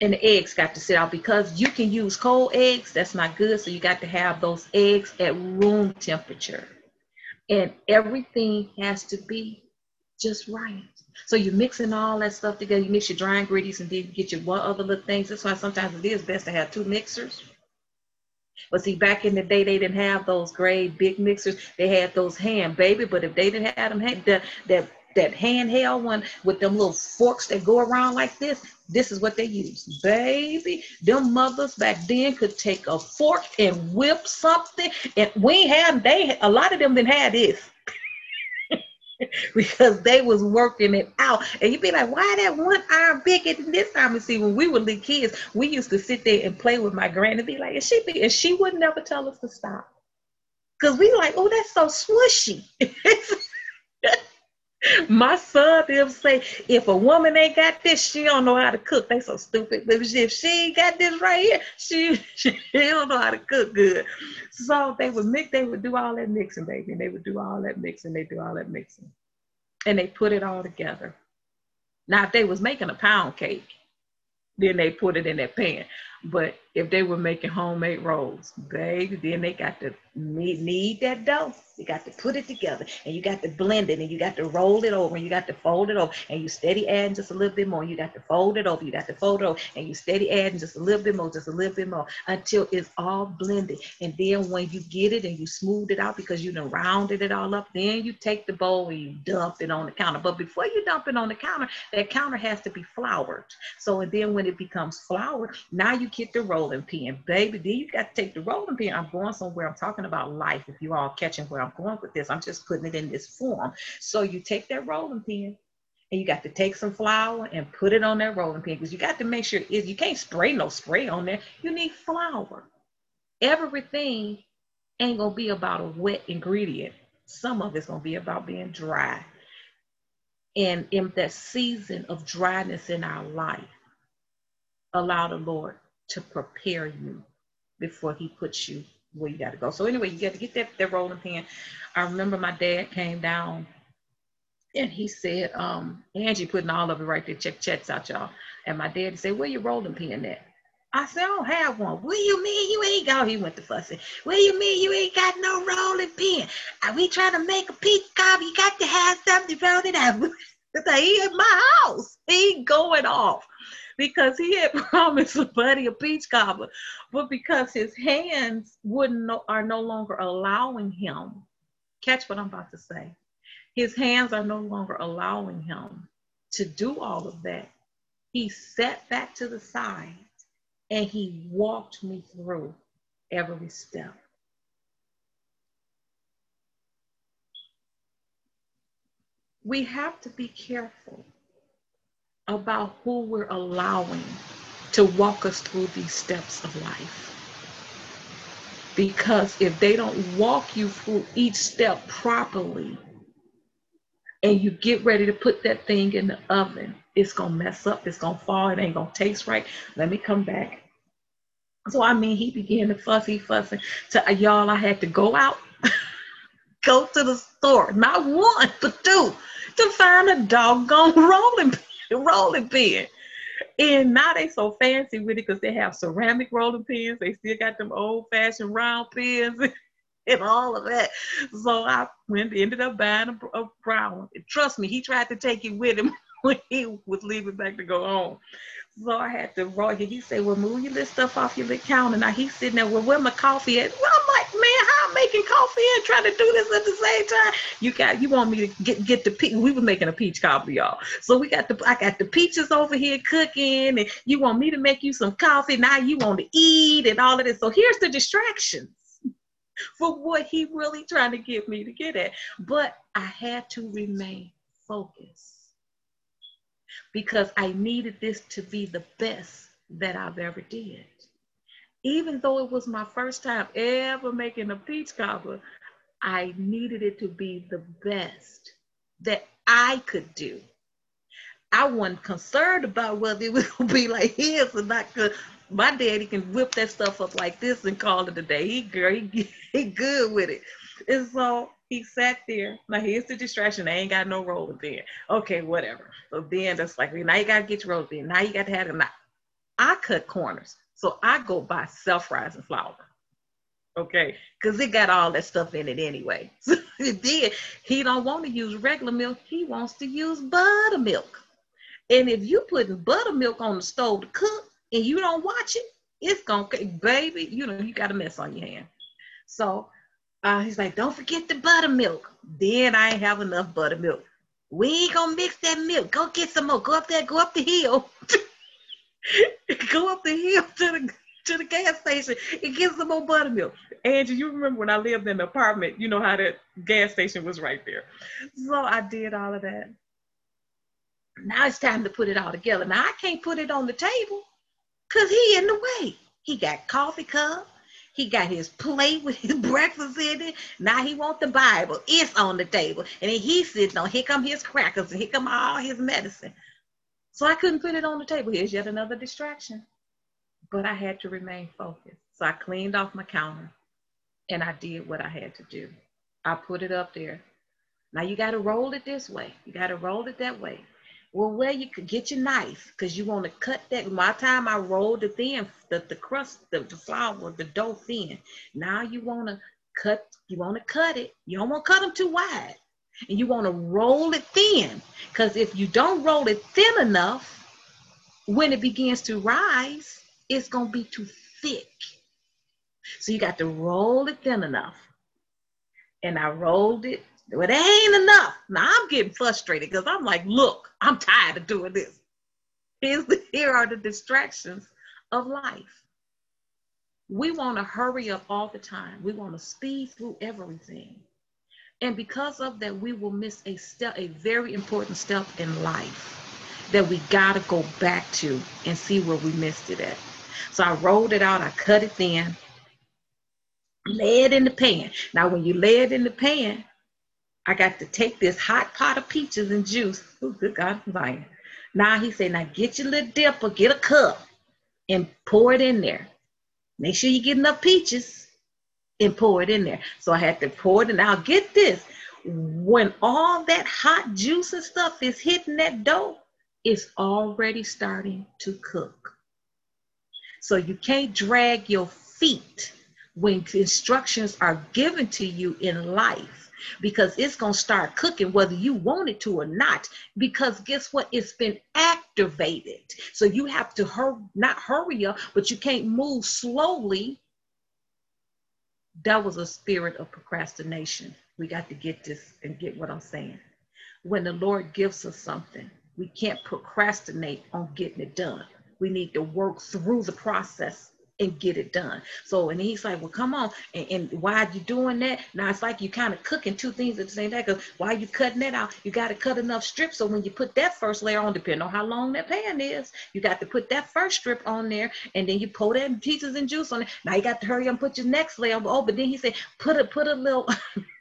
And the eggs got to sit out because you can use cold eggs. That's not good. So you got to have those eggs at room temperature. And everything has to be just right. So you're mixing all that stuff together. You mix your dry ingredients and then you get your one other little things. That's why sometimes it is best to have two mixers. But see, back in the day, they didn't have those great big mixers. They had those hand baby. But if they didn't have them, that that that handheld one with them little forks that go around like this, this is what they use. Baby, them mothers back then could take a fork and whip something. And we had they a lot of them didn't have this. because they was working it out. And you'd be like, why that one arm bigger than this time? And see, when we were little kids, we used to sit there and play with my granny, be like, and she be, and she would never tell us to stop. Cause we like, oh, that's so swishy. my son them say, if a woman ain't got this, she don't know how to cook. They so stupid. But if she ain't got this right here, she, she don't know how to cook good. So they would mix, they would do all that mixing, baby. And they would do all that mixing. They do all that mixing. And they put it all together. Now, if they was making a pound cake, then they put it in that pan. But if they were making homemade rolls, baby, then they got to knead, that dough. You got to put it together and you got to blend it and you got to roll it over and you got to fold it over and you steady adding just a little bit more. You got to fold it over, you got to fold it over and you steady adding just a little bit more, just a little bit more until it's all blended. And then when you get it and you smooth it out because you done rounded it all up, then you take the bowl and you dump it on the counter. But before you dump it on the counter, that counter has to be floured. So and then when it becomes floured, now you get the rolling pin, baby. Then you got to take the rolling pin. I'm going somewhere. I'm talking about life. If you all catching where I'm going with this, I'm just putting it in this form. So you take that rolling pin and you got to take some flour and put it on that rolling pin because you got to make sure is you can't spray no spray on there. You need flour. Everything ain't gonna be about a wet ingredient. Some of it's gonna be about being dry. And in that season of dryness in our life, allow the Lord to prepare you before he puts you where you got to go. So anyway, you got to get that, that rolling pin. I remember my dad came down and he said, um, Angie putting all of it right there, check checks out, y'all. And my dad said, where your rolling pin at? I said, I don't have one. What do you mean you ain't got? He went to fussing. What do you mean you ain't got no rolling pin? Are we trying to make a cobbler? You got to have something rolled it up. he in my house. He going off because he had promised somebody a peach cobbler, but because his hands wouldn't no, are no longer allowing him. Catch what I'm about to say. His hands are no longer allowing him to do all of that. He sat back to the side and he walked me through every step. We have to be careful about who we're allowing to walk us through these steps of life. Because if they don't walk you through each step properly, and you get ready to put that thing in the oven, it's gonna mess up, it's gonna fall, it ain't gonna taste right. Let me come back. So I mean, he began to fussy, fussing. To uh, y'all, I had to go out, go to the store, not one but two, to find a doggone rolling pin rolling pin. And now they so fancy with it because they have ceramic rolling pins. They still got them old fashioned round pins and all of that. So I went ended up buying a, a brown one. trust me, he tried to take it with him when he was leaving back to go home. So I had to roll it. He said, Well, move your little stuff off your little counter. Now he's sitting there, Well, where my coffee at? Well, I'm like, Man, how I'm making coffee and trying to do this at the same time? You got, you want me to get get the peach? We were making a peach coffee, y'all. So we got the, I got the peaches over here cooking, and you want me to make you some coffee. Now you want to eat and all of this. So here's the distractions for what he really trying to get me to get at. But I had to remain focused because I needed this to be the best that I've ever did. Even though it was my first time ever making a peach cobbler, I needed it to be the best that I could do. I wasn't concerned about whether it gonna be like his or not. Cause my daddy can whip that stuff up like this and call it a day. He girl, he, he good with it. And so he sat there. Now here's the distraction. I ain't got no rolling pin. Okay, whatever. So then that's like, now you gotta get your rolling pin. Now you got to have it. I cut corners, so I go buy self-rising flour. Okay, because it got all that stuff in it anyway. So then he don't want to use regular milk. He wants to use buttermilk. And if you putting buttermilk on the stove to cook and you don't watch it, it's gonna, baby, you know, you got a mess on your hand. So uh, he's like, don't forget the buttermilk. Then I ain't have enough buttermilk. We ain't gonna mix that milk. Go get some more. Go up there, go up the hill. go up the hill to the to the gas station and get some more buttermilk. Angie, you remember when I lived in the apartment, you know how that gas station was right there. So I did all of that. Now it's time to put it all together. Now I can't put it on the table because he in the way. He got coffee cup, he got his plate with his breakfast in it. Now he want the Bible. It's on the table. And then he's sitting on, here come his crackers and here come all his medicine. So I couldn't put it on the table. Here's yet another distraction. But I had to remain focused. So I cleaned off my counter and I did what I had to do. I put it up there. Now you got to roll it this way. You got to roll it that way. Well, where you could get your knife because you want to cut that. My time I rolled it thin, the, the crust, the, the flour, the dough thin. Now you want to cut, you want to cut it. You don't want to cut them too wide. And you want to roll it thin because if you don't roll it thin enough, when it begins to rise, it's going to be too thick. So you got to roll it thin enough. And I rolled it well, it ain't enough. Now I'm getting frustrated because I'm like, look, I'm tired of doing this. Here's the, here are the distractions of life. We want to hurry up all the time. We want to speed through everything. And because of that, we will miss a step, a very important step in life that we got to go back to and see where we missed it at. So I rolled it out, I cut it thin, lay it in the pan. Now, when you lay it in the pan, I got to take this hot pot of peaches and juice. Oh, good God, am Zion. Now he said, now get your little dipper, get a cup, and pour it in there. Make sure you get enough peaches and pour it in there. So I had to pour it in. Now get this. When all that hot juice and stuff is hitting that dough, it's already starting to cook. So you can't drag your feet when instructions are given to you in life because it's going to start cooking whether you want it to or not. Because guess what? It's been activated. So you have to hurry, not hurry up, but you can't move slowly. That was a spirit of procrastination. We got to get this and get what I'm saying. When the Lord gives us something, we can't procrastinate on getting it done. We need to work through the process and get it done. So, and he's like, well, come on. And, and why are you doing that? Now it's like you kind of cooking two things at the same time. Because why are you cutting that out? You got to cut enough strips. So when you put that first layer on, depending on how long that pan is, you got to put that first strip on there. And then you pour that pieces and juice on it. Now you got to hurry up and put your next layer. Oh, but then he said, put a, put a little,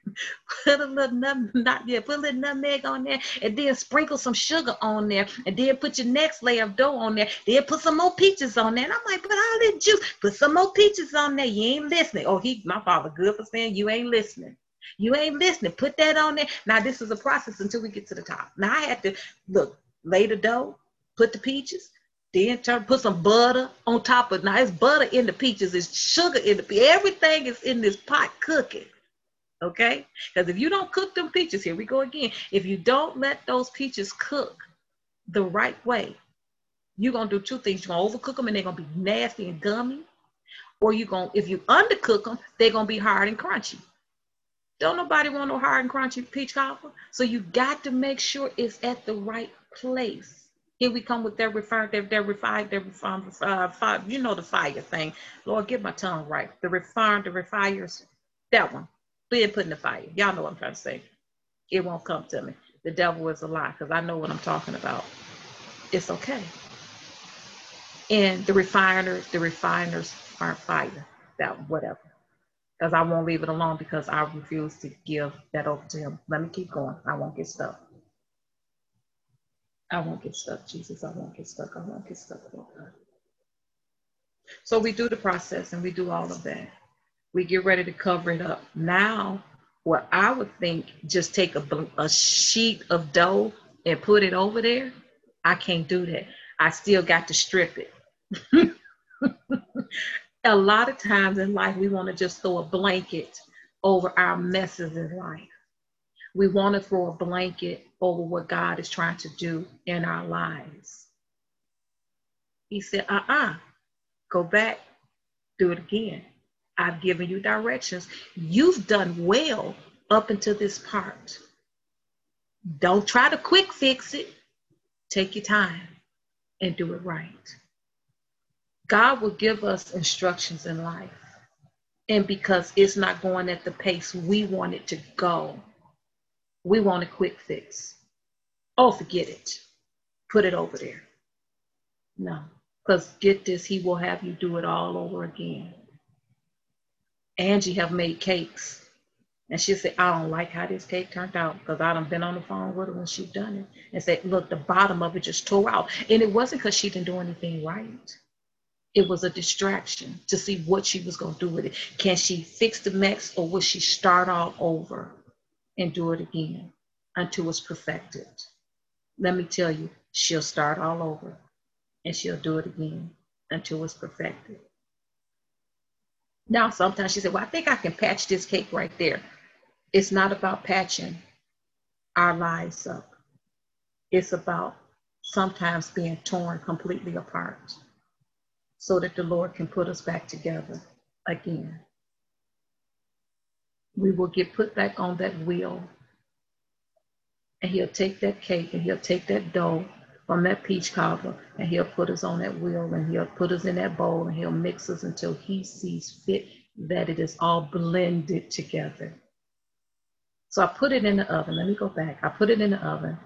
put a little nut, not yeah, put a little nutmeg on there, and then sprinkle some sugar on there, and then put your next layer of dough on there. Then put some more peaches on there. And I'm like, but all that juice, put some more peaches on there. You ain't listening. Oh, he, my father, good for saying you ain't listening. You ain't listening. Put that on there. Now this is a process until we get to the top. Now I had to look, lay the dough, put the peaches, then turn put some butter on top of now it's butter in the peaches, it's sugar in the everything is in this pot cooking. Okay? Because if you don't cook them peaches, here we go again. If you don't let those peaches cook the right way, you're gonna do two things. You're gonna overcook them and they're gonna be nasty and gummy. Or you're gonna, if you undercook them, they're gonna be hard and crunchy. Don't nobody want no hard and crunchy peach cobbler. So you got to make sure it's at the right place. Here we come with their refined, their, their refined, their refined, uh, fire, you know the fire thing. Lord, get my tongue right. The refined, the refires, that one being put in the fire. Y'all know what I'm trying to say. It won't come to me. The devil is a lie because I know what I'm talking about. It's okay. And the refiners, the refiners aren't fire. That whatever. Because I won't leave it alone because I refuse to give that over to him. Let me keep going. I won't get stuck. I won't get stuck, Jesus. I won't get stuck. I won't get stuck. So we do the process and we do all of that we get ready to cover it up. Now, what I would think, just take a, a sheet of dough and put it over there. I can't do that. I still got to strip it. a lot of times in life, we want to just throw a blanket over our messes in life. We want to throw a blanket over what God is trying to do in our lives. He said, uh uh-uh. uh, go back, do it again. I've given you directions. You've done well up until this part. Don't try to quick fix it. Take your time and do it right. God will give us instructions in life. And because it's not going at the pace we want it to go, we want a quick fix. Oh, forget it. Put it over there. No, because get this, He will have you do it all over again. Angie have made cakes. And she said, I don't like how this cake turned out because I done been on the phone with her when she done it and said, look, the bottom of it just tore out. And it wasn't because she didn't do anything right. It was a distraction to see what she was going to do with it. Can she fix the mess or will she start all over and do it again until it's perfected? Let me tell you, she'll start all over and she'll do it again until it's perfected. Now, sometimes she said, Well, I think I can patch this cake right there. It's not about patching our lives up, it's about sometimes being torn completely apart so that the Lord can put us back together again. We will get put back on that wheel, and He'll take that cake and He'll take that dough from that peach cobbler and He'll put us on that wheel and He'll put us in that bowl and He'll mix us until He sees fit that it is all blended together. So I put it in the oven. Let me go back. I put it in the oven.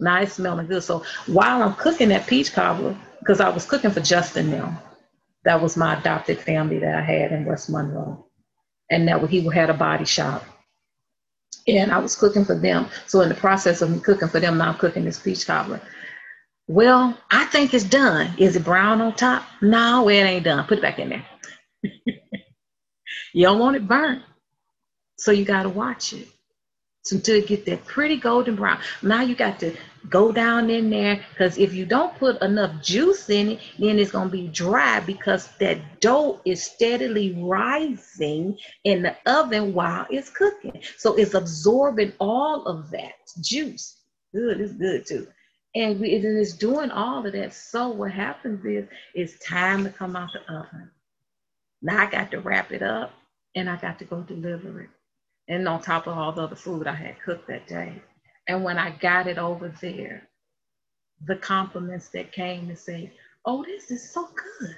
Now it's smelling good. So while I'm cooking that peach cobbler, because I was cooking for Justin now, that was my adopted family that I had in West Monroe. And that he had a body shop. And I was cooking for them. So in the process of me cooking for them, now I'm cooking this peach cobbler. Well, I think it's done. Is it brown on top? No, it ain't done. Put it back in there. you don't want it burnt. So you got to watch it until it get that pretty golden brown. Now you got to go down in there because if you don't put enough juice in it, then it's going to be dry because that dough is steadily rising in the oven while it's cooking. So it's absorbing all of that juice. Good, it's good too. And we, it is doing all of that. So what happens is it's time to come out the oven. Now I got to wrap it up and I got to go deliver it and on top of all the other food I had cooked that day. And when I got it over there, the compliments that came to say, Oh, this is so good.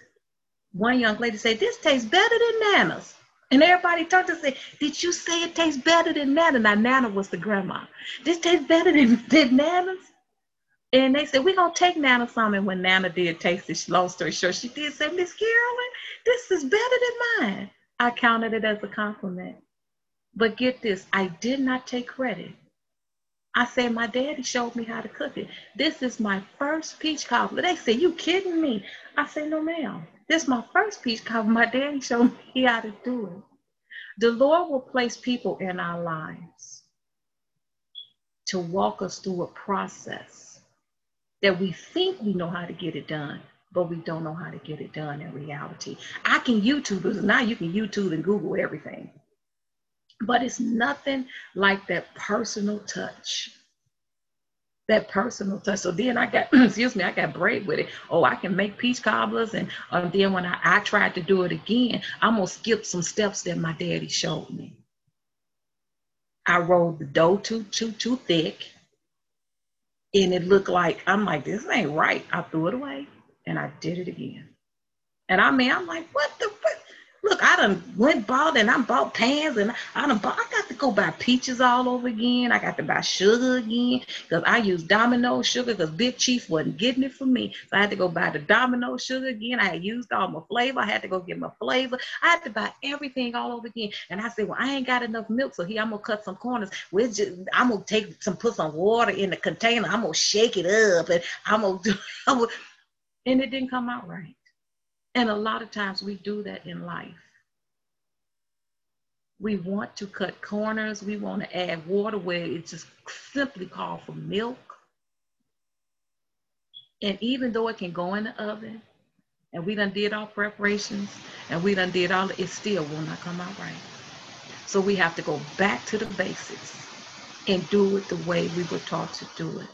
One young lady said, This tastes better than Nana's. And everybody turned to say, Did you say it tastes better than Nana? Now, Nana was the grandma. This tastes better than, than Nana's? And they said, We're going to take Nana some. And when Nana did taste it, long story short, she did say, Miss Carolyn, this is better than mine. I counted it as a compliment. But get this, I did not take credit. I said, my daddy showed me how to cook it. This is my first peach cobbler. They said, you kidding me? I said, no, ma'am. This is my first peach cobbler. My daddy showed me how to do it. The Lord will place people in our lives to walk us through a process that we think we know how to get it done, but we don't know how to get it done in reality. I can YouTube it. Now you can YouTube and Google everything but it's nothing like that personal touch that personal touch. So then I got, excuse me, I got brave with it. Oh, I can make peach cobblers. And um, then when I, I tried to do it again, I'm going to skip some steps that my daddy showed me. I rolled the dough too, too, too thick. And it looked like, I'm like, this ain't right. I threw it away and I did it again. And I mean, I'm like, what the? Look, I done went bought and I bought pans and I done bought, I got to go buy peaches all over again. I got to buy sugar again because I used Domino sugar because Big Chief wasn't getting it for me. So I had to go buy the Domino sugar again. I had used all my flavor. I had to go get my flavor. I had to buy everything all over again. And I said, well, I ain't got enough milk. So here I'm to cut some corners. We're just, I'm to take some, put some water in the container. I'm to shake it up and I'm to do, and it didn't come out right. And a lot of times we do that in life. We want to cut corners. We want to add water where it's just simply called for milk. And even though it can go in the oven, and we done did our preparations, and we done did all, it still will not come out right. So we have to go back to the basics and do it the way we were taught to do it.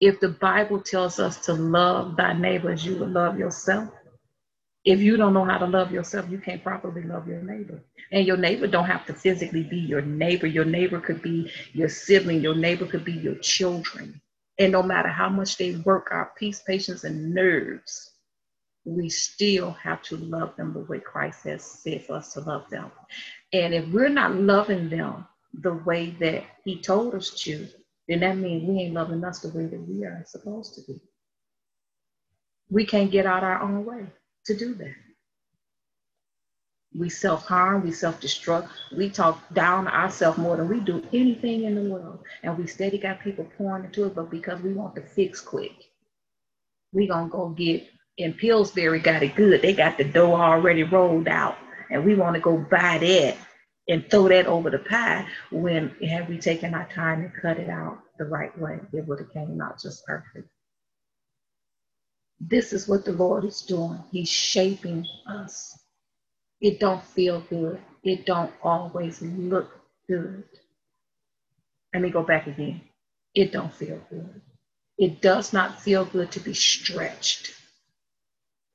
If the Bible tells us to love thy neighbor as you would love yourself, if you don't know how to love yourself, you can't properly love your neighbor. And your neighbor don't have to physically be your neighbor. Your neighbor could be your sibling. Your neighbor could be your children. And no matter how much they work our peace, patience, and nerves, we still have to love them the way Christ has said for us to love them. And if we're not loving them the way that he told us to, then that means we ain't loving us the way that we are supposed to be. We can't get out our own way to do that. We self harm, we self destruct, we talk down ourselves more than we do anything in the world. And we steady got people pouring into it, but because we want to fix quick, we gonna go get in Pillsbury got it good. They got the dough already rolled out, and we want to go buy that and throw that over the pie. When had we taken our time and cut it out the right way, it would have came out just perfect. This is what the Lord is doing. He's shaping us. It don't feel good. It don't always look good. Let me go back again. It don't feel good. It does not feel good to be stretched.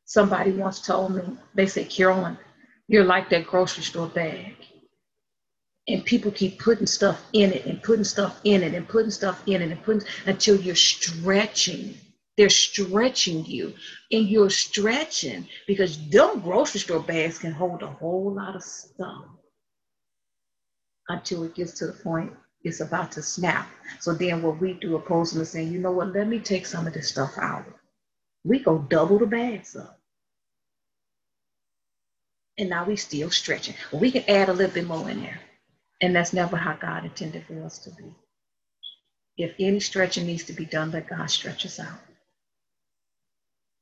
Somebody once told me, they said, Carolyn, you're like that grocery store bag. And people keep putting stuff in it and putting stuff in it and putting stuff in it and putting until you're stretching. They're stretching you. And you're stretching because them grocery store bags can hold a whole lot of stuff until it gets to the point it's about to snap. So then what we do opposing to saying, you know what, let me take some of this stuff out. We go double the bags up. And now we still stretching. We can add a little bit more in there. And that's never how God intended for us to be. If any stretching needs to be done, let God stretch us out.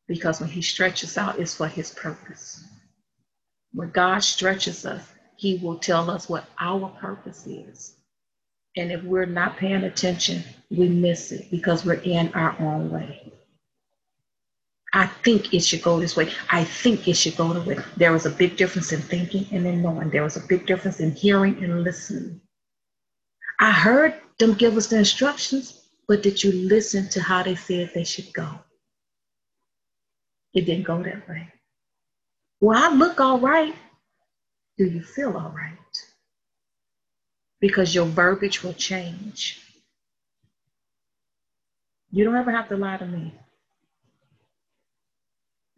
Because when He stretches out, it's for His purpose. When God stretches us, He will tell us what our purpose is. And if we're not paying attention, we miss it because we're in our own way. I think it should go this way. I think it should go the way. There was a big difference in thinking and in knowing. There was a big difference in hearing and listening. I heard them give us the instructions, but did you listen to how they said they should go? It didn't go that way. Well, I look all right. Do you feel all right? Because your verbiage will change. You don't ever have to lie to me.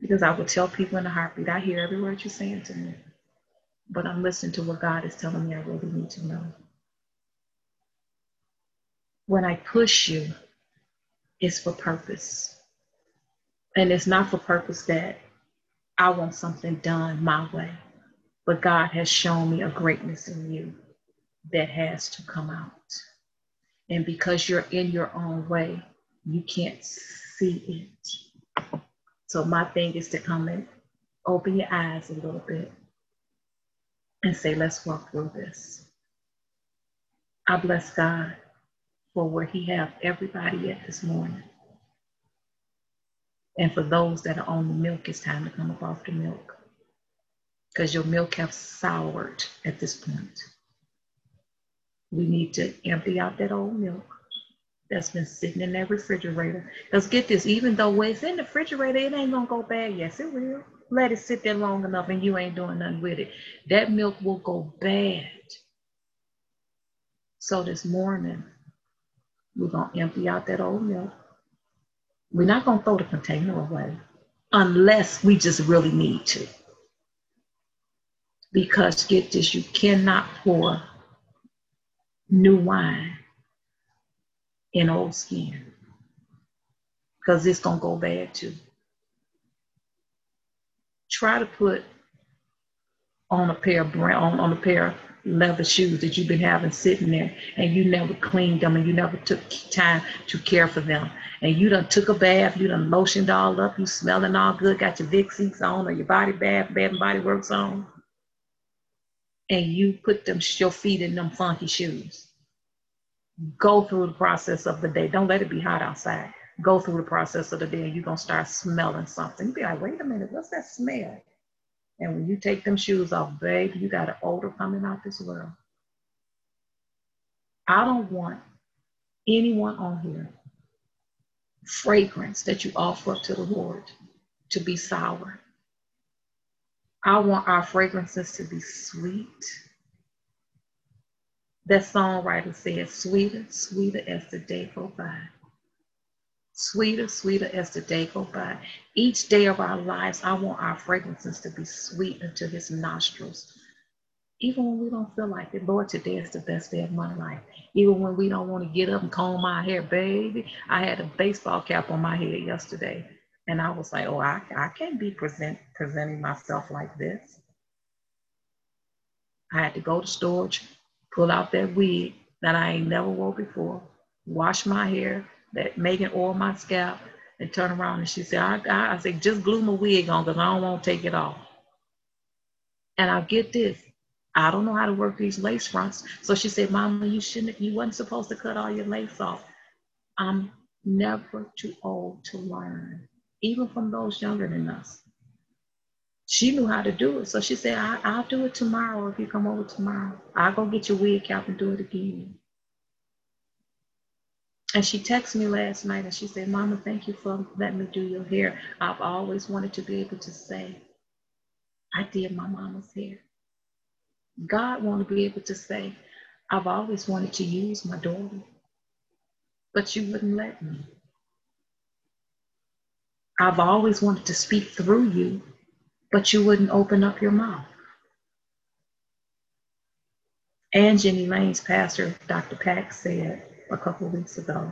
Because I will tell people in a heartbeat, I hear every word you're saying to me. But I'm listening to what God is telling me I really need to know. When I push you, it's for purpose. And it's not for purpose that I want something done my way. But God has shown me a greatness in you that has to come out. And because you're in your own way, you can't see it. So my thing is to come and open your eyes a little bit and say, let's walk through this. I bless God for where he have everybody at this morning. And for those that are on the milk, it's time to come up off the milk. Because your milk have soured at this point. We need to empty out that old milk that's been sitting in that refrigerator. Because get this, even though it's in the refrigerator, it ain't gonna go bad. Yes, it will. Let it sit there long enough and you ain't doing nothing with it. That milk will go bad. So this morning, we're gonna empty out that old milk. We're not gonna throw the container away unless we just really need to. Because get this, you cannot pour new wine in old skin because it's going to go bad too. Try to put on a pair of brown, on a pair of leather shoes that you've been having sitting there and you never cleaned them and you never took time to care for them. And you done took a bath, you done lotioned all up, you smelling all good, got your Vicks on or your body bath, Bath and Body Works on. And you put them your feet in them funky shoes go through the process of the day. Don't let it be hot outside. Go through the process of the day and you're to start smelling something. You'll be like, wait a minute, what's that smell? And when you take them shoes off, babe, you got an odor coming out this world. I don't want anyone on here fragrance that you offer up to the Lord to be sour. I want our fragrances to be sweet that songwriter said, sweeter, sweeter as the day go by. Sweeter, sweeter as the day go by. Each day of our lives, I want our fragrances to be sweet into his nostrils. Even when we don't feel like it, Lord, today is the best day of my life. Even when we don't want to get up and comb my hair, baby. I had a baseball cap on my head yesterday. And I was like, oh, I, I can't be present, presenting myself like this. I had to go to storage, pull out that wig that I ain't never wore before, wash my hair, that Megan oil my scalp, and turn around and she said, I, I, I said, just glue my wig on because I don't want to take it off. And I get this. I don't know how to work these lace fronts. So she said, Mama, you shouldn't, you wasn't supposed to cut all your lace off. I'm never too old to learn. even from those younger than us. She knew how to do it. So she said, I, will do it tomorrow if you come over tomorrow. I'll go get your wig cap and do it again. And she texted me last night and she said, Mama, thank you for letting me do your hair. I've always wanted to be able to say, I did my mama's hair. God wanted to be able to say, I've always wanted to use my daughter, but you wouldn't let me. I've always wanted to speak through you, but you wouldn't open up your mouth. And Jenny Lane's pastor, Dr. Pack, said a couple weeks ago,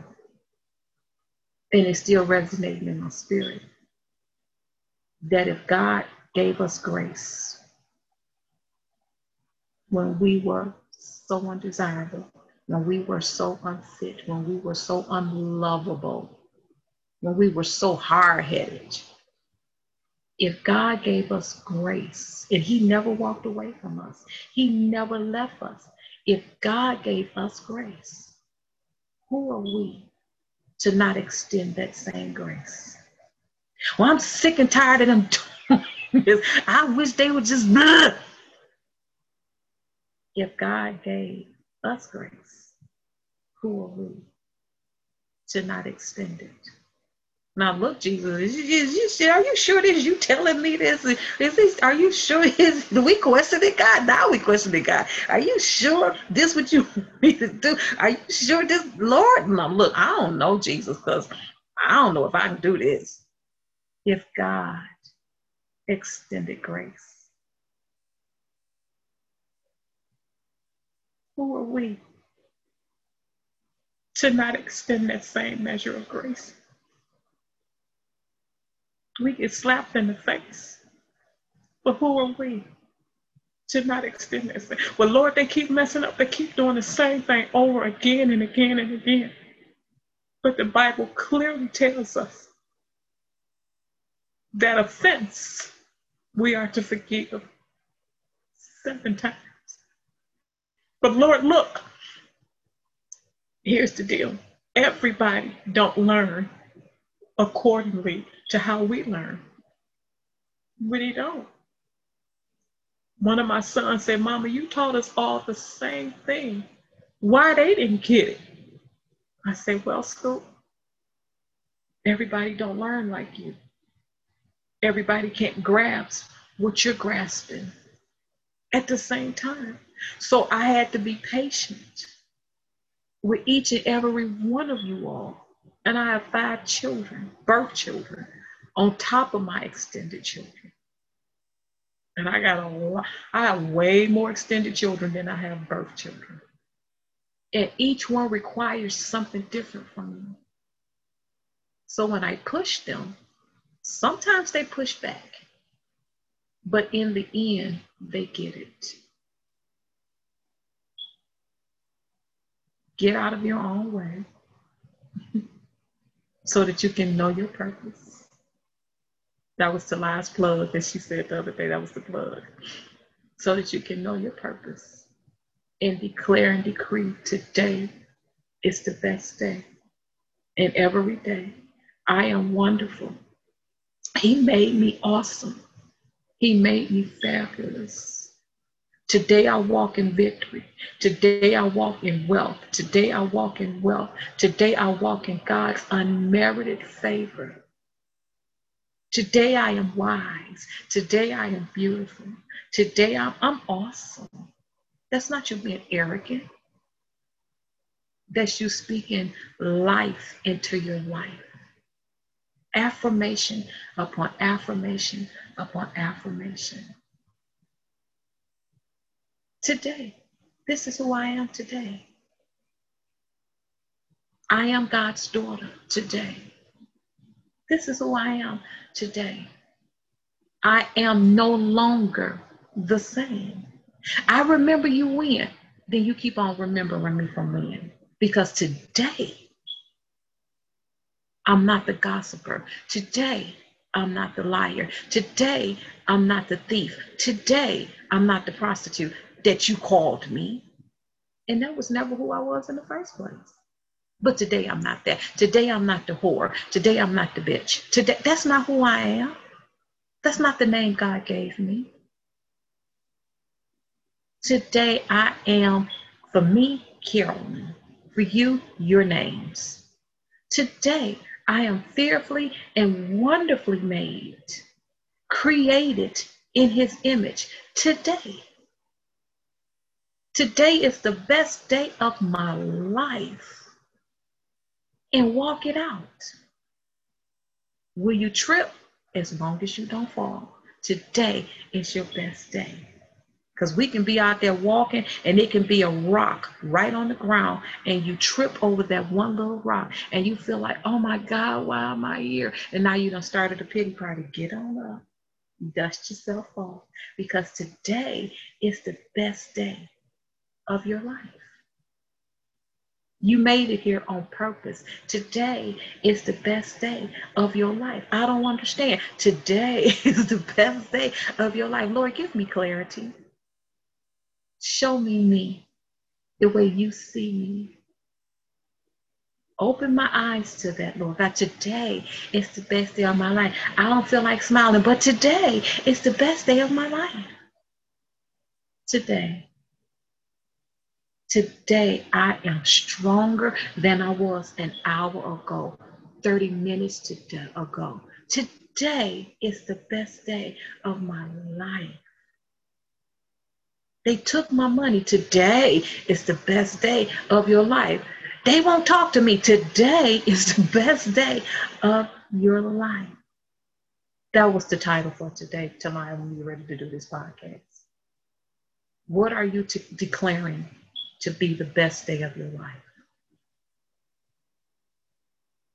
and it's still resonating in my spirit, that if God gave us grace when we were so undesirable, when we were so unfit, when we were so unlovable, when we were so hard headed. If God gave us grace and He never walked away from us, He never left us. If God gave us grace, who are we to not extend that same grace? Well, I'm sick and tired of them doing this. I wish they would just. Blah if God gave us grace, who are we to not extend it? Now look, Jesus, is, is, is, are you sure this? You telling me this? Is this? Are you sure? Is we questioning God? Now we question questioning God. Are you sure this what you need to do? Are you sure this, Lord? No, look, I don't know Jesus because I don't know if I can do this. If God extended grace, Who are we to not extend that same measure of grace? We get slapped in the face. But who are we to not extend that? Well, Lord, they keep messing up. They keep doing the same thing over again and again and again. But the Bible clearly tells us that offense we are to forgive seven times. But Lord, look, here's the deal. Everybody don't learn accordingly to how we learn. Really don't. One of my sons said, Mama, you taught us all the same thing. Why they didn't get it? I said, Well, Scoop, everybody don't learn like you. Everybody can't grasp what you're grasping at the same time. So I had to be patient with each and every one of you all. And I have five children, birth children, on top of my extended children. And I got a lot, I have way more extended children than I have birth children. And each one requires something different from me. So when I push them, sometimes they push back, but in the end, they get it. Get out of your own way so that you can know your purpose. That was the last plug that she said the other day. That was the plug. So that you can know your purpose and declare and decree today is the best day. And every day, I am wonderful. He made me awesome. He made me fabulous. Today I walk in victory. Today I walk in wealth. Today I walk in wealth. Today I walk in God's unmerited favor. Today I am wise. Today I am beautiful. Today I'm, I'm awesome. That's not you being arrogant. That's you speaking life into your life. Affirmation upon affirmation upon affirmation today. This is who I am today. I am God's daughter today. This is who I am today. I am no longer the same. I remember you when, then you keep on remembering me from when. Because today, I'm not the gossiper. Today, I'm not the liar. Today, I'm not the thief. Today, I'm not the prostitute that you called me. And that was never who I was in the first place. But today I'm not that. Today I'm not the whore. Today I'm not the bitch. Today that's not who I am. That's not the name God gave me. Today I am, for me, Carolyn. For you, your names. Today I am fearfully and wonderfully made, created in his image. Today. Today is the best day of my life and walk it out. Will you trip? As long as you don't fall. Today is your best day. Because we can be out there walking and it can be a rock right on the ground and you trip over that one little rock and you feel like, oh my God, why am I here? And now you done started a pity party. Get on up, dust yourself off because today is the best day of your life. You made it here on purpose. Today is the best day of your life. I don't understand. Today is the best day of your life. Lord, give me clarity. Show me me the way you see me. Open my eyes to that, Lord God. Today is the best day of my life. I don't feel like smiling, but today is the best day of my life. Today. Today, I am stronger than I was an hour ago, 30 minutes today, ago. Today is the best day of my life. They took my money. Today is the best day of your life. They won't talk to me. Today is the best day of your life. That was the title for today, tonight when we're ready to do this podcast. What are you t- declaring to be the best day of your life.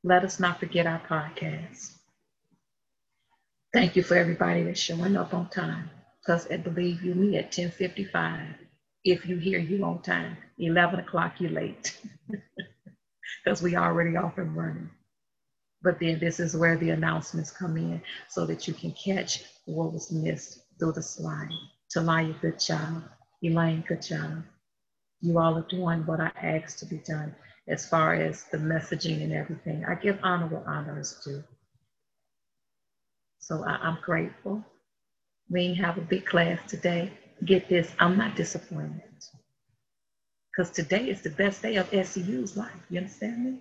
Let us not forget our podcast. Thank you for everybody that's showing up on time. Because I believe you me at 1055. If you hear you on time, 11 o'clock you're late. Because we already off and running. But then this is where the announcements come in so that you can catch what was missed through the slide. Talia, good job. Elaine, good job you all are doing what I asked to be done as far as the messaging and everything. I give honor what honor is due. So I, am grateful. We have a big class today. Get this, I'm not disappointed. Because today is the best day of SCU's life. You understand me?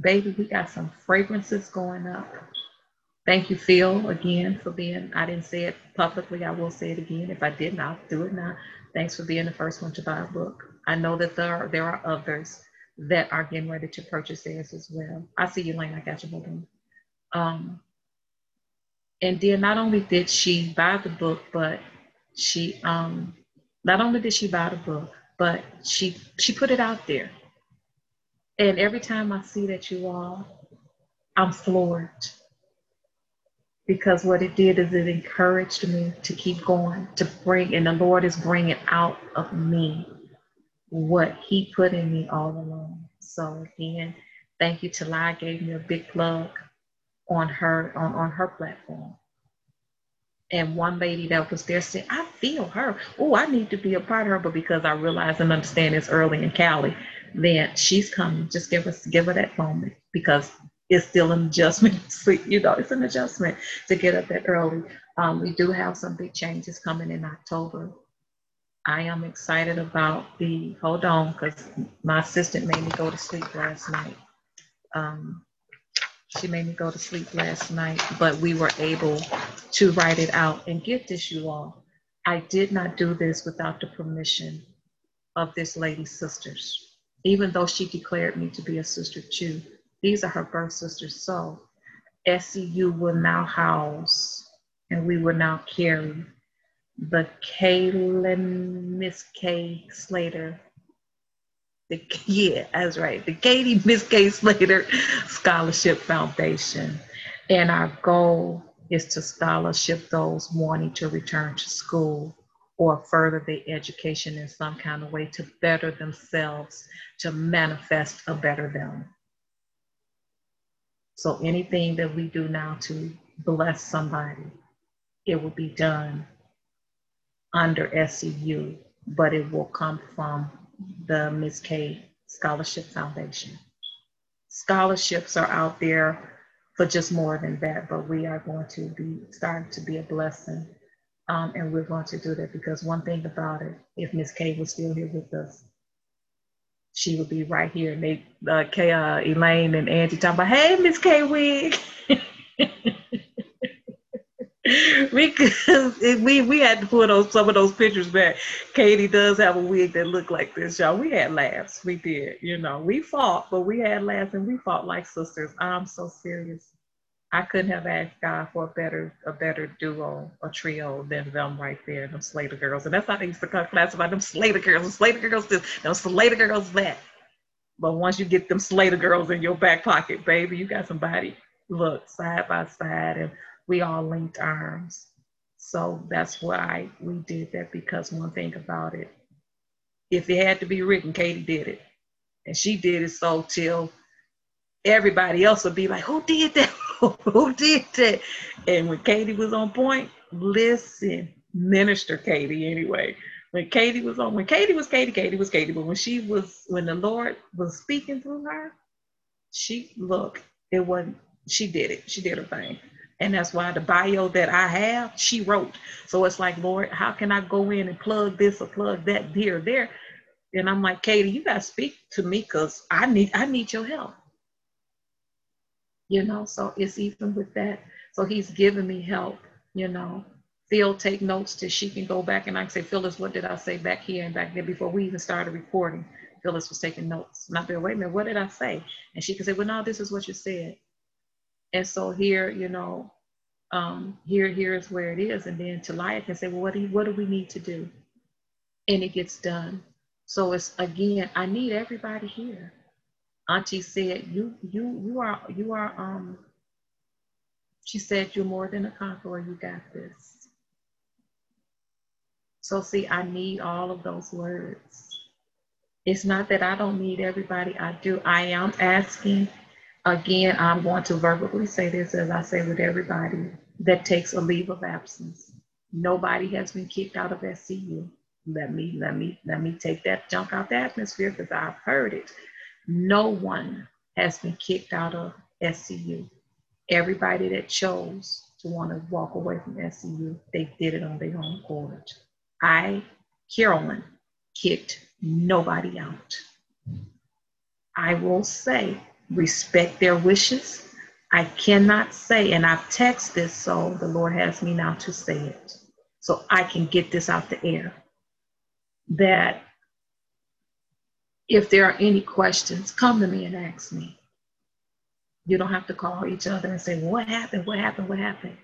Baby, we got some fragrances going up. Thank you, Phil, again for being, I didn't say it publicly. I will say it again. If I didn't, I'll do it now. Thanks for being the first one to buy a book. I know that there are, there are others that are getting ready to purchase theirs as well. I see you, Lane. I got you. Hold on. Um, and then not only did she buy the book, but she um, not only did she buy the book, but she she put it out there. And every time I see that you all, I'm floored because what it did is it encouraged me to keep going, to bring, and the Lord is bringing out of me what He put in me all along. So again, thank you. Talai gave me a big plug on her on, on her platform. And one lady that was there said, I feel her. Oh, I need to be a part of her. But because I realize and understand it's early in Cali, then she's coming. Just give us give her that moment because it's still an adjustment. you know, it's an adjustment to get up that early. Um, we do have some big changes coming in October. I am excited about the, hold on, because my assistant made me go to sleep last night. Um, she made me go to sleep last night, but we were able to write it out and get this, you all. I did not do this without the permission of this lady's sisters, even though she declared me to be a sister too. These are her birth sisters. So SCU will now house and we will now carry the Kaylin Miss K Slater. The, yeah, that's right. The Katie Miss K Slater Scholarship Foundation. And our goal is to scholarship those wanting to return to school or further their education in some kind of way to better themselves, to manifest a better them. So anything that we do now to bless somebody, it will be done under SCU, but it will come from the Miss K Scholarship Foundation. Scholarships are out there for just more than that, but we are going to be starting to be a blessing. Um, and we're going to do that because one thing about it, if Miss K was still here with us, she would be right here. And they, uh, K, uh, Elaine and Angie talking about, hey, Miss K Wig. because we we had to put those some of those pictures back. Katie does have a wig that looked like this, y'all. We had laughs. We did, you know. We fought, but we had laughs and we fought like sisters. I'm so serious. I couldn't have asked God for a better a better duo or trio than them right there, them Slater girls. And that's how they used to classify them Slater girls. The Slater girls this, them Slater girls that. But once you get them Slater girls in your back pocket, baby, you got somebody look side by side and we all linked arms. So that's why we did that because one thing about it, if it had to be written, Katie did it. And she did it so till everybody else would be like, who did that? who did that? And when Katie was on point, listen, minister Katie anyway. When Katie was on, when Katie was Katie, Katie was Katie. But when she was, when the Lord was speaking through her, she look, it wasn't, she did it. She did her thing. And that's why the bio that I have, she wrote. So it's like, Lord, how can I go in and plug this or plug that here or there? And I'm like, Katie, you gotta speak to me because I need I need your help. You know, so it's even with that. So he's giving me help, you know. Phil take notes till she can go back and I can say, Phyllis, what did I say back here and back there before we even started recording? Phyllis was taking notes. And I'd be, wait a minute, what did I say? And she could say, well, no, this is what you said. And so here, you know, um, here, here's where it is. And then Talia can say, well, what do, you, what do we need to do? And it gets done. So it's again, I need everybody here. Auntie said, you, you, you are, you are, um, she said, you're more than a conqueror. You got this. So see, I need all of those words. It's not that I don't need everybody. I do. I am asking Again, I'm going to verbally say this as I say with everybody that takes a leave of absence. Nobody has been kicked out of SCU. Let me, let me, let me take that junk out the atmosphere because I've heard it. No one has been kicked out of SCU. Everybody that chose to want to walk away from SCU, they did it on their own accord. I, Carolyn, kicked nobody out. I will say respect their wishes. I cannot say, and I've texted this, so the Lord has me now to say it, so I can get this out the air. That if there are any questions, come to me and ask me. You don't have to call each other and say, What happened? What happened? What happened?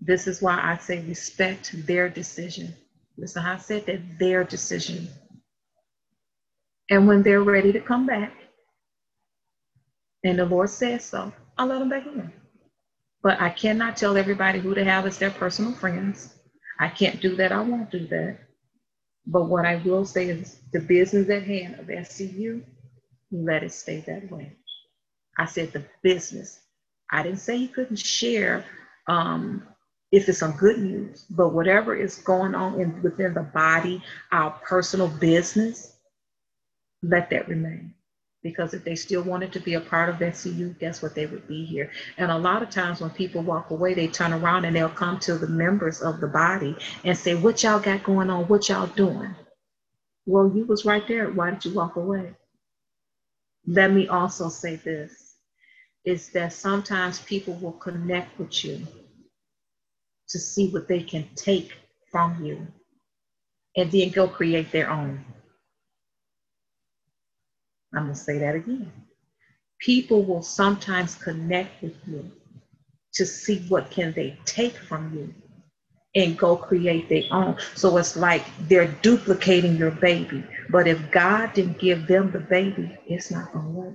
This is why I say respect their decision. Listen, I said that their decision. And when they're ready to come back, and the Lord says so, I'll let them back in. But I cannot tell everybody who to have as their personal friends. I can't do that. I won't do that. But what I will say is the business at hand of SCU, let it stay that way. I said the business. I didn't say you couldn't share um, if it's some good news, but whatever is going on in, within the body, our personal business, let that remain because if they still wanted to be a part of SCU, guess what? They would be here. And a lot of times when people walk away, they turn around and they'll come to the members of the body and say, What y'all got going on? What y'all doing? Well, you was right there. Why did you walk away? Let me also say this is that sometimes people will connect with you to see what they can take from you and then go create their own. I'm going to say that again. People will sometimes connect with you to see what can they take from you and go create their own. So it's like they're duplicating your baby. But if God didn't give them the baby, it's not going to work.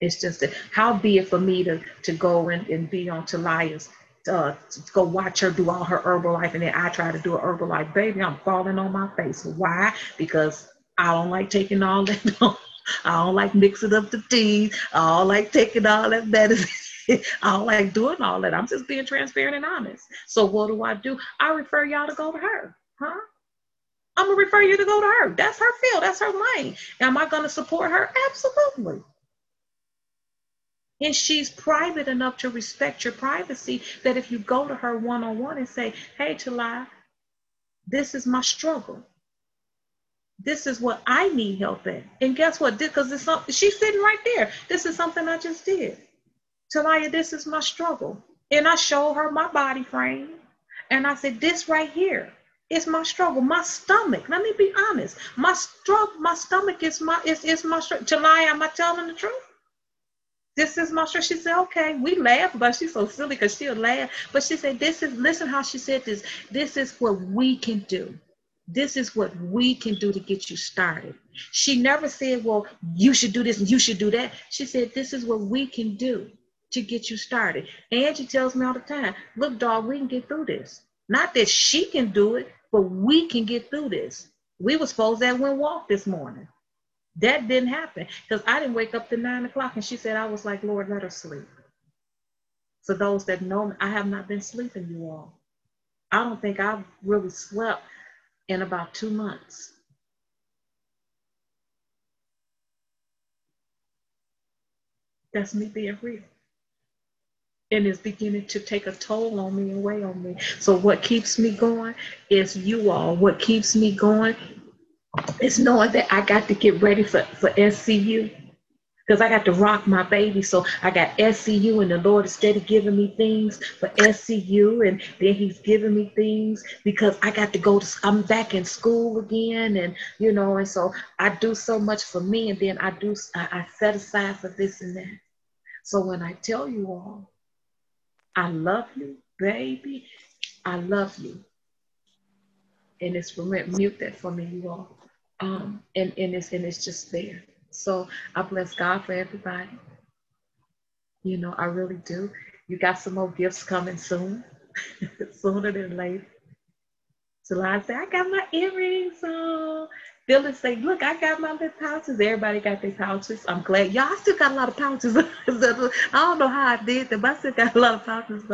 It's just how be it for me to, to go and, and be on Talia's, uh, to go watch her do all her Herbalife, and then I try to do a Herbalife, baby, I'm falling on my face. Why? Because I don't like taking all that. I don't like mixing up the teas. I don't like taking all that medicine. I don't like doing all that. I'm just being transparent and honest. So what do I do? I refer y'all to go to her, huh? I'm gonna refer you to go to her. That's her field. That's her lane. Am I gonna support her? Absolutely. And she's private enough to respect your privacy that if you go to her one on one and say, Hey, Talai, this is my struggle. This is what I need help in. And guess what? Because it's something she's sitting right there. This is something I just did. Talia, this is my struggle. And I showed her my body frame. And I said, This right here is my struggle. My stomach. Let me be honest. My struggle, my stomach is my is, is my struggle. Talia, am I telling the truth? This is my struggle. She said, okay. We laugh, but she's so silly because she'll laugh. But she said, this is listen how she said this. This is what we can do. This is what we can do to get you started. She never said, well, you should do this and you should do that. She said, this is what we can do to get you started. Angie tells me all the time, look, dog, we can get through this. Not that she can do it, but we can get through this. We were supposed to have went walk this morning. That didn't happen because I didn't wake up to nine o'clock and she said, I was like, Lord, let her sleep. For those that know me, I have not been sleeping, you all. I don't think I've really slept in about two months. That's me being real. And it's beginning to take a toll on me and weigh on me. So, what keeps me going is you all. What keeps me going is knowing that I got to get ready for, for SCU because I got to rock my baby. So I got SCU, and the Lord is steady giving me things for SCU, and then He's giving me things because I got to go to. I'm back in school again, and you know, and so I do so much for me, and then I do. I, I set aside for this and that. So when I tell you all, I love you, baby, I love you, and it's mute that for me, you all. Um, and, and it's and it's just there. So I bless God for everybody. You know, I really do. You got some more gifts coming soon, sooner than later. So I say, I got my earrings on. Dylan say, look, I got my little pouches. Everybody got their pouches. I'm glad. Y'all still got a lot of pouches. I don't know how I did that, but I still got a lot of pouches.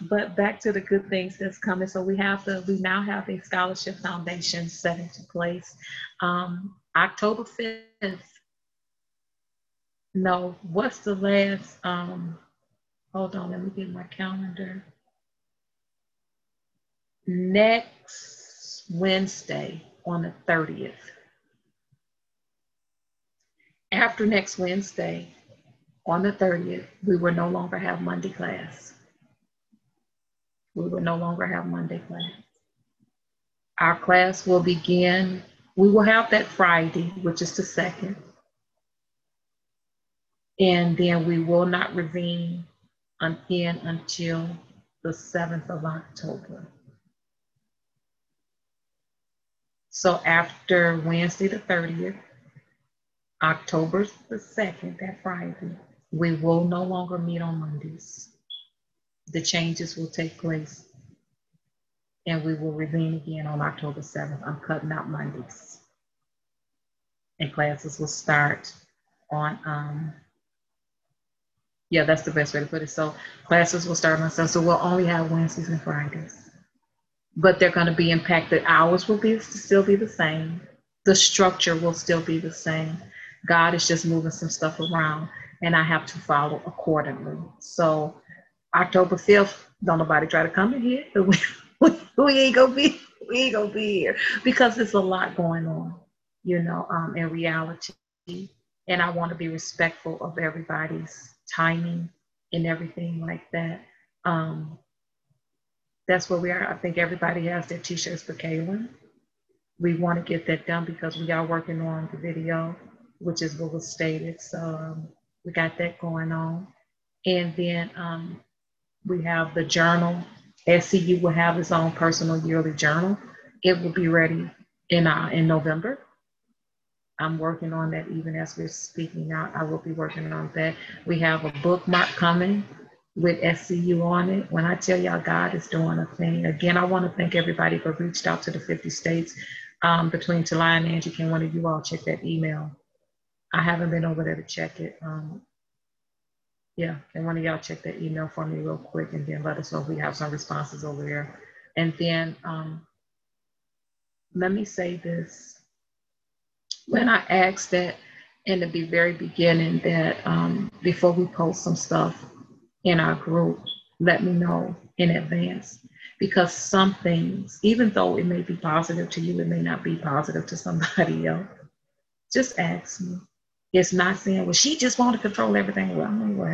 But back to the good things that's coming. So we have the, we now have a scholarship foundation set into place. Um, October 5th. No, what's the last, um, hold on, let me get my calendar. Next Wednesday on the 30th after next Wednesday, on the 30th, we will no longer have Monday class. We will no longer have Monday class. Our class will begin, we will have that Friday, which is the second. And then we will not resume again until the 7th of October. So after Wednesday the 30th, October the 2nd, that Friday, we will no longer meet on Mondays. The changes will take place and we will resume again on October 7th. I'm cutting out Mondays. And classes will start on, um, yeah, that's the best way to put it. So classes will start on Sunday. So we'll only have Wednesdays and Fridays. But they're going to be impacted. Hours will be still be the same. The structure will still be the same. God is just moving some stuff around and I have to follow accordingly. So October 5th, don't nobody try to come in here. We, we ain't gonna be we ain't gonna be here because there's a lot going on, you know, um, in reality. And I want to be respectful of everybody's timing and everything like that. Um, that's where we are. I think everybody has their t-shirts for Kaylin. We want to get that done because we are working on the video which is what was stated. So um, we got that going on. And then um, we have the journal. SCU will have its own personal yearly journal. It will be ready in, uh, in November. I'm working on that even as we're speaking out. I will be working on that. We have a bookmark coming with SCU on it. When I tell y'all God is doing a thing, again, I want to thank everybody for reached out to the 50 states. Um, between July and Angie, can one of you all check that email? I haven't been over there to check it. Um, yeah, can one of y'all check that email for me real quick and then let us know if we have some responses over there. And then um, let me say this. When I asked that in the very beginning that um, before we post some stuff in our group, let me know in advance because some things, even though it may be positive to you, it may not be positive to somebody else. Just ask me. It's not saying, well, she just want to control everything. Well, I'm well,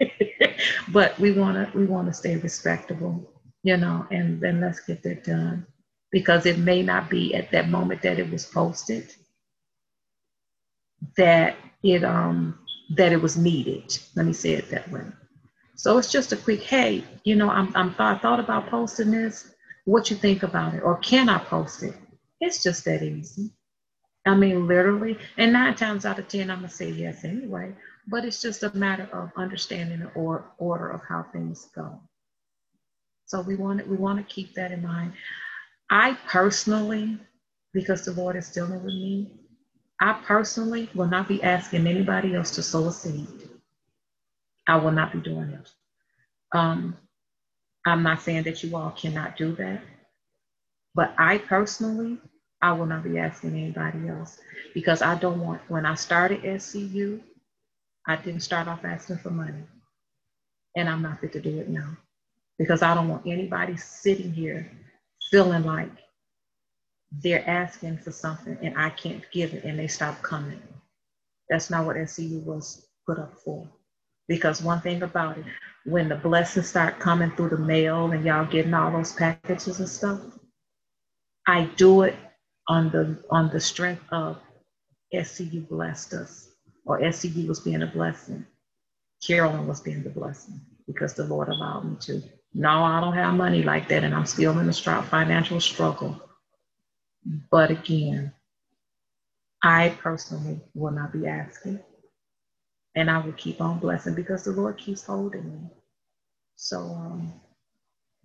hey. but we want to we want to stay respectable, you know, and then let's get that done because it may not be at that moment that it was posted that it um that it was needed. Let me say it that way. So it's just a quick, hey, you know, I'm, I'm I thought about posting this. What you think about it, or can I post it? It's just that easy. I mean, literally, and nine times out of ten, I'm gonna say yes anyway. But it's just a matter of understanding the or, order of how things go. So we want we want to keep that in mind. I personally, because the Lord is dealing with me, I personally will not be asking anybody else to sow a seed. I will not be doing it. Um, I'm not saying that you all cannot do that, but I personally, I will not be asking anybody else because I don't want, when I started SCU, I didn't start off asking for money. And I'm not fit to do it now because I don't want anybody sitting here feeling like they're asking for something and I can't give it and they stop coming. That's not what SCU was put up for. Because one thing about it, when the blessings start coming through the mail and y'all getting all those packages and stuff, I do it on the on the strength of SCU blessed us or SCU was being a blessing. Carolyn was being the blessing because the Lord allowed me to. No, I don't have money like that, and I'm still in a strong financial struggle. But again, I personally will not be asking. And I will keep on blessing because the Lord keeps holding me. So um,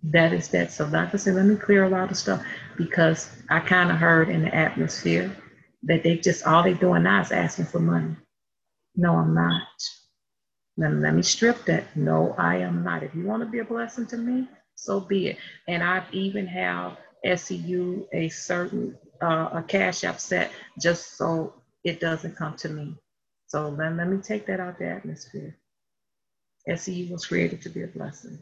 that is that. So, like I said, let me clear a lot of stuff because I kind of heard in the atmosphere that they just all they're doing now is asking for money. No, I'm not. Let, let me strip that. No, I am not. If you want to be a blessing to me, so be it. And I've even have SCU a certain uh, a cash app set just so it doesn't come to me. So then let me take that out the atmosphere. SCU was created to be a blessing,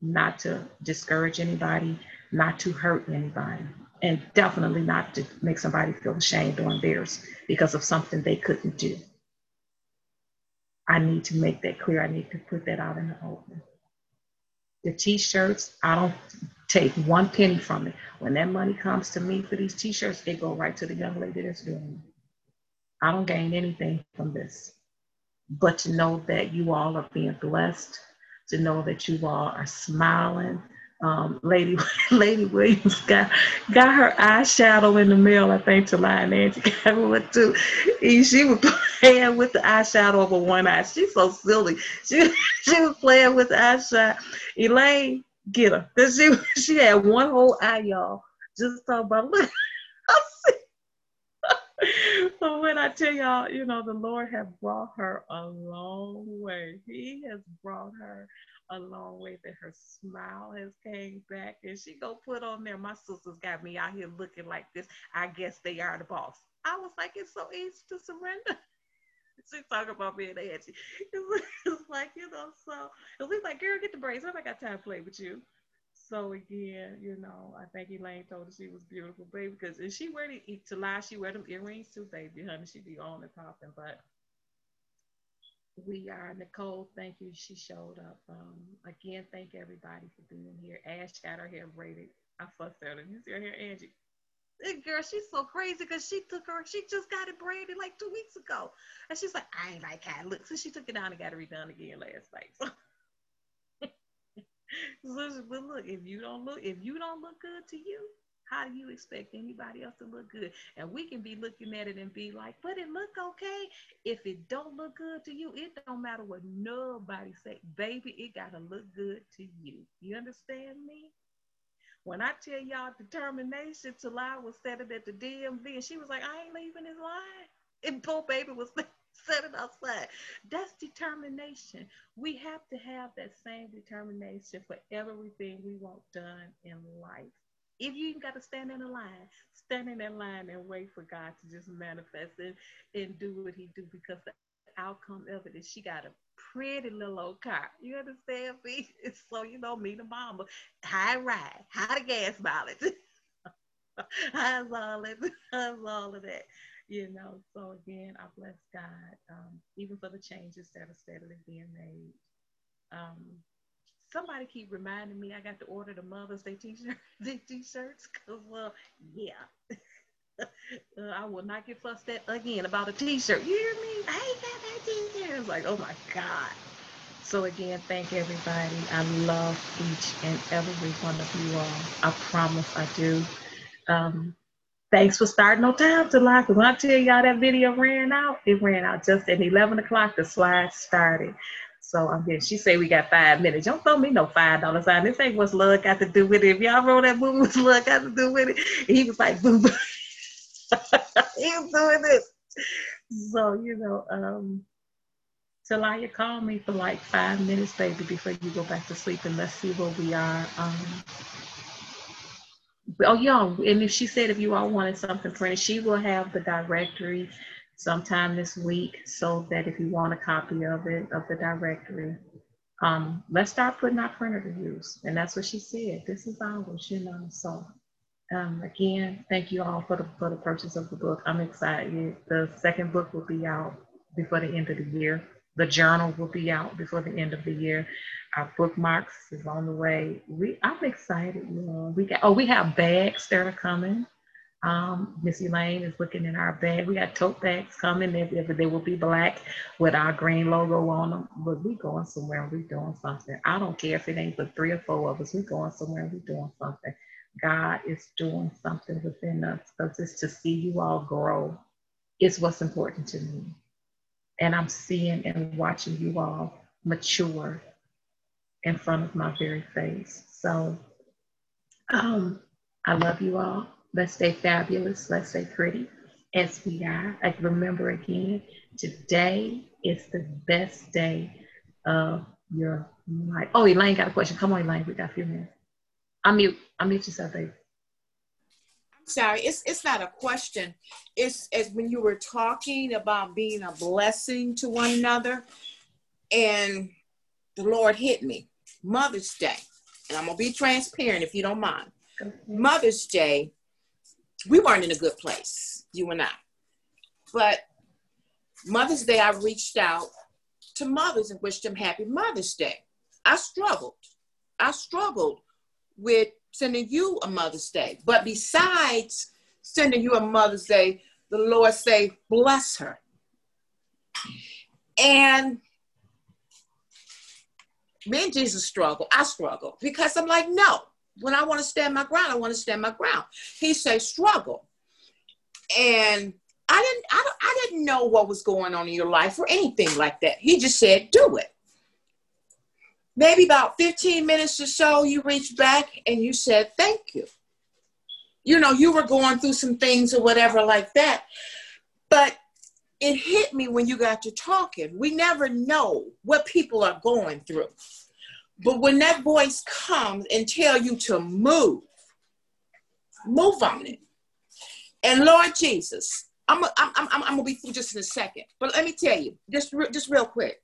not to discourage anybody, not to hurt anybody, and definitely not to make somebody feel ashamed or embarrassed because of something they couldn't do. I need to make that clear. I need to put that out in the open. The t-shirts, I don't take one penny from it. When that money comes to me for these t-shirts, it go right to the young lady that's doing it. I don't gain anything from this. But to know that you all are being blessed, to know that you all are smiling, um, Lady Lady Williams got got her eyeshadow in the mail. I think to Lion Angie got one too. She was playing with the eyeshadow over one eye. She's so silly. She she was playing with eyeshadow. Elaine, get her, cause she she had one whole eye, y'all. Just talk about look. so when I tell y'all, you know, the Lord has brought her a long way. He has brought her a long way that her smile has came back and she go put on there. My sisters got me out here looking like this. I guess they are the boss. I was like, it's so easy to surrender. She talk about being edgy. It's, it's like, you know, so it was like, girl, get the braids. I got time to play with you. So again, you know, I think Elaine told her she was beautiful, baby, because if she wear the to lie, she wear them earrings too, baby, honey. She be on and popping, but we are Nicole. Thank you. She showed up. Um, again, thank everybody for being here. Ash got her hair braided. I fussed at her. You see her hair, Angie? That girl, she's so crazy because she took her, she just got it braided like two weeks ago. And she's like, I ain't like how it looks. So she took it down and got it redone again last night. So, so but look, if you don't look, if you don't look good to you, how do you expect anybody else to look good? And we can be looking at it and be like, but it look okay. If it don't look good to you, it don't matter what nobody say. Baby, it gotta look good to you. You understand me? When I tell y'all determination, Talai was setting at the DMV and she was like, I ain't leaving this line. And poor baby was setting outside. That's determination. We have to have that same determination for everything we want done in life if you even got to stand in a line, stand in that line and wait for God to just manifest it and do what He do because the outcome of it is she got a pretty little old car. You understand me? So you know me, the mama, high ride, high the gas mileage. how's all of how's all of that? You know. So again, I bless God, um, even for the changes that are steadily being made. Um, somebody keep reminding me I got to order the Mother's Day t-shirt, t-shirts, cause well, yeah. Uh, I will not get fussed at again about a t-shirt. You hear me? I ain't got that t-shirt. It's like, oh my God. So again, thank everybody. I love each and every one of you all. I promise I do. Um, thanks for starting on time to like. When I tell y'all that video ran out, it ran out just at 11 o'clock. The slide started. So I'm here. She say we got five minutes. Don't throw me no five dollars sign. This ain't what's love got to do with it. If y'all wrote that movie, what's love got to do with it? He was like, boom. he was doing this. So you know, um, Talia, call me for like five minutes, baby, before you go back to sleep, and let's see where we are. Um, oh yeah, and if she said if you all wanted something printed, she will have the directory sometime this week so that if you want a copy of it, of the directory, um, let's start putting our printer to use. And that's what she said. This is ours, you know. So um, again, thank you all for the for the purchase of the book. I'm excited. The second book will be out before the end of the year. The journal will be out before the end of the year. Our bookmarks is on the way. We I'm excited. You know, we got oh we have bags that are coming. Um, Missy Lane is looking in our bag. We got tote bags coming. If they will be black with our green logo on them. But we going somewhere we doing something. I don't care if it ain't but three or four of us. We going somewhere we doing something. God is doing something within us because it's to see you all grow. It's what's important to me. And I'm seeing and watching you all mature in front of my very face. So um, I love you all. Let's stay fabulous. Let's stay pretty as we are. Like remember again, today is the best day of your life. Oh, Elaine got a question. Come on, Elaine. We got a few minutes. Unmute. Unmute yourself, baby. I'm sorry. It's it's not a question. It's as when you were talking about being a blessing to one another, and the Lord hit me. Mother's Day, and I'm gonna be transparent if you don't mind. Mother's Day we weren't in a good place, you and I. But Mother's Day, I reached out to mothers and wished them happy Mother's Day. I struggled. I struggled with sending you a Mother's Day. But besides sending you a Mother's Day, the Lord say, bless her. And me and Jesus struggle. I struggle because I'm like, no, when I want to stand my ground, I want to stand my ground. He said, struggle. And I didn't, I, I didn't know what was going on in your life or anything like that. He just said, do it. Maybe about 15 minutes or so, you reached back and you said, thank you. You know, you were going through some things or whatever like that. But it hit me when you got to talking. We never know what people are going through. But when that voice comes and tell you to move, move on it. And Lord Jesus, I'm, I'm, I'm, I'm, gonna be through just in a second. But let me tell you, just, just real quick.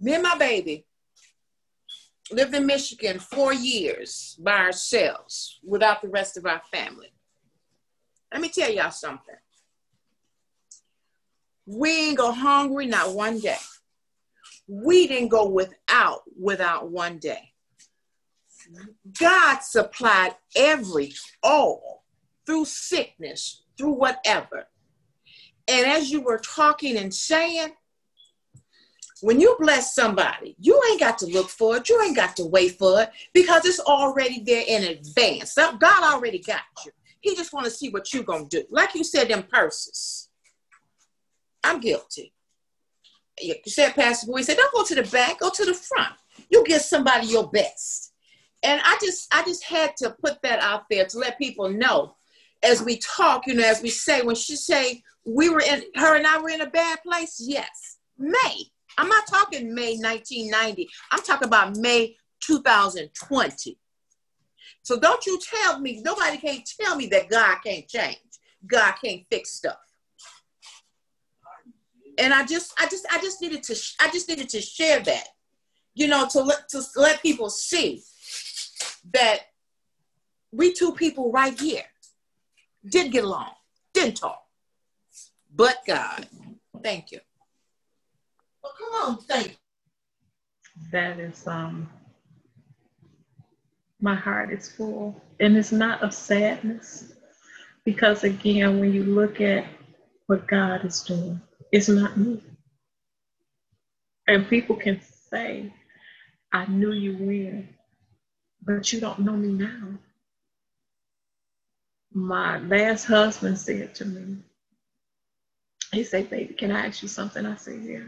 Me and my baby lived in Michigan four years by ourselves without the rest of our family. Let me tell y'all something. We ain't go hungry not one day we didn't go without without one day. God supplied every all through sickness, through whatever. And as you were talking and saying, when you bless somebody, you ain't got to look for it. You ain't got to wait for it because it's already there in advance. God already got you. He just want to see what you going to do. Like you said, them purses. I'm guilty you said, Pastor Boy, said, don't go to the back, go to the front. You give somebody your best. And I just, I just had to put that out there to let people know as we talk, you know, as we say, when she say we were in, her and I were in a bad place, yes. May. I'm not talking May 1990. I'm talking about May 2020. So don't you tell me, nobody can't tell me that God can't change. God can't fix stuff. And I just, I just, I just needed to, I just needed to share that, you know, to let, to let people see that we two people right here did get along, didn't talk, but God. Thank you. Well, come on, thank. That is um my heart is full. And it's not of sadness. Because again, when you look at what God is doing, it's not me. And people can say, I knew you when, but you don't know me now. My last husband said to me, he said, Baby, can I ask you something? I said, Yeah.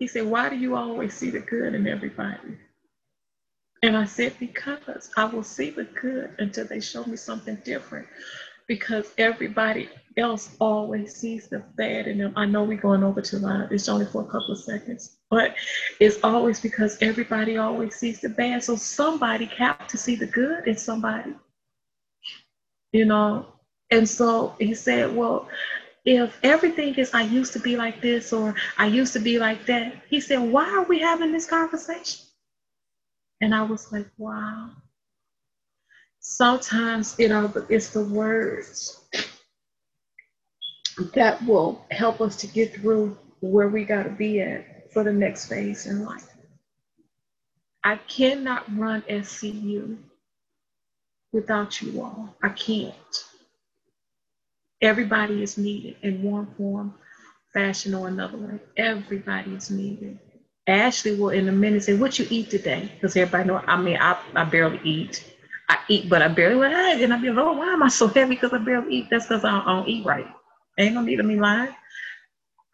He said, Why do you always see the good in everybody? And I said, Because I will see the good until they show me something different. Because everybody else always sees the bad in them. I know we're going over to line. It's only for a couple of seconds, but it's always because everybody always sees the bad. So somebody have to see the good in somebody, you know. And so he said, Well, if everything is I used to be like this or I used to be like that, he said, Why are we having this conversation? And I was like, Wow. Sometimes you know it's the words that will help us to get through where we got to be at for the next phase in life. I cannot run SCU without you all. I can't. Everybody is needed in one form, fashion, or another way. Everybody is needed. Ashley will in a minute say, "What you eat today?" Because everybody know. I mean, I, I barely eat. I eat, but I barely hey, and I be like, "Oh, why am I so heavy?" Because I barely eat. That's because I, I, don't eat right. Ain't no need of me lying.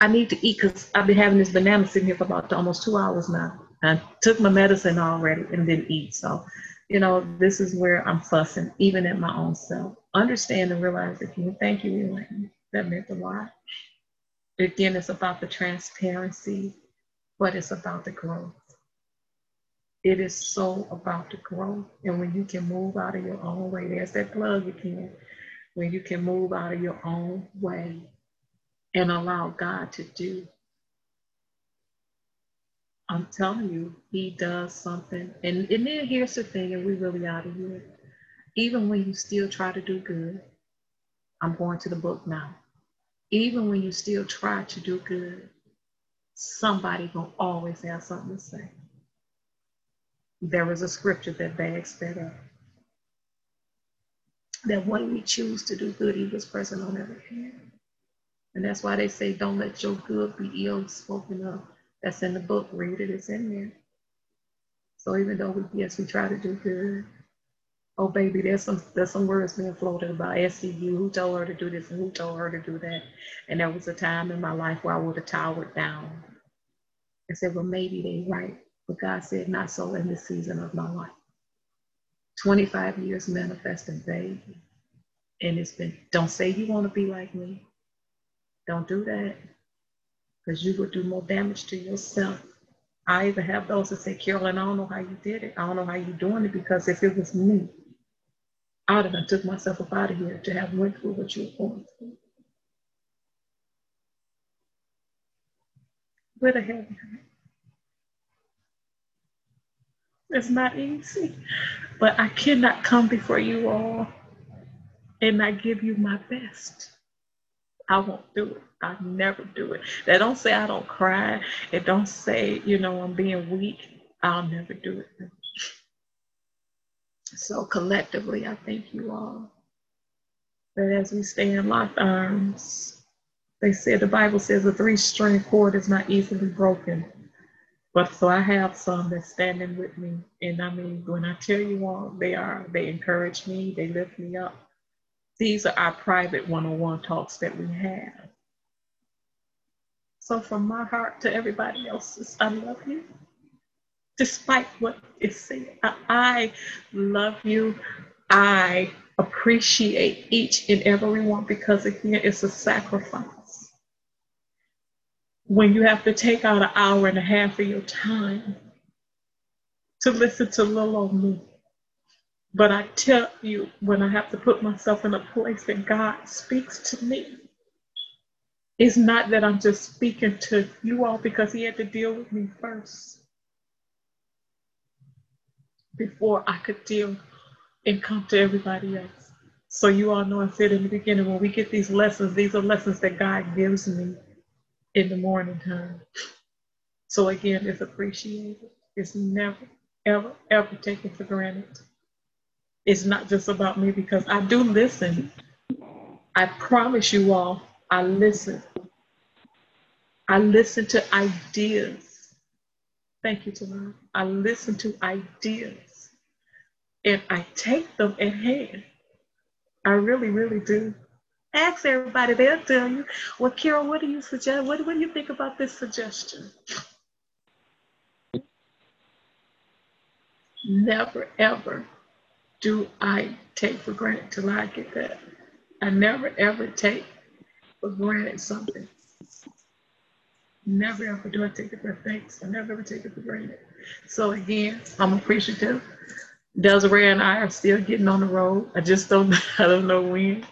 I need to eat because I've been having this banana sitting here for about almost two hours now. I took my medicine already and didn't eat. So, you know, this is where I'm fussing, even at my own self understand and realize that you thank you, Elaine. That meant a lot. Again, it's about the transparency, but it's about the growth. It is so about the growth. And when you can move out of your own way, there's that plug again. When you can move out of your own way and allow God to do. I'm telling you, He does something. And, and then here's the thing, and we really out of here even when you still try to do good, I'm going to the book now. Even when you still try to do good, somebody will always have something to say. There is a scripture that backs that up. That when we choose to do good, was present on every hand. And that's why they say, don't let your good be ill spoken of. That's in the book. Read it, it's in there. So even though we, yes, we try to do good, oh baby, there's some there's some words being floated about SCU, who told her to do this and who told her to do that. And there was a time in my life where I would have towered down and said, well, maybe they right. But God said, not so in this season of my life. 25 years manifesting, baby. And it's been, don't say you want to be like me. Don't do that. Because you would do more damage to yourself. I even have those that say, Carolyn, I don't know how you did it. I don't know how you're doing it because if it was me, I would have took myself up out of here to have went through what you're going through. With a heavy heart. It's not easy, but I cannot come before you all and not give you my best. I won't do it. I never do it. They don't say I don't cry. It don't say, you know, I'm being weak. I'll never do it. So collectively, I thank you all. That as we stay in locked arms, um, they said the Bible says a three-string cord is not easily broken. But so I have some that's standing with me. And I mean, when I tell you all, they are, they encourage me, they lift me up. These are our private one-on-one talks that we have. So from my heart to everybody else's, I love you despite what is said. I love you. I appreciate each and every one because again, it's a sacrifice. When you have to take out an hour and a half of your time to listen to little old me, But I tell you, when I have to put myself in a place that God speaks to me, it's not that I'm just speaking to you all because He had to deal with me first before I could deal and come to everybody else. So you all know I said in the beginning, when we get these lessons, these are lessons that God gives me in the morning time. So again, it's appreciated. It's never, ever, ever taken for granted. It's not just about me because I do listen. I promise you all, I listen. I listen to ideas. Thank you, Tamara. I listen to ideas and I take them in hand. I really, really do. Ask everybody, they'll tell you. Well, Carol, what do you suggest? What, what do you think about this suggestion? Never, ever do I take for granted till I get that. I never, ever take for granted something. Never ever do I take it for thanks. I never ever take it for granted. So again, I'm appreciative. Desiree and I are still getting on the road. I just don't I don't know when.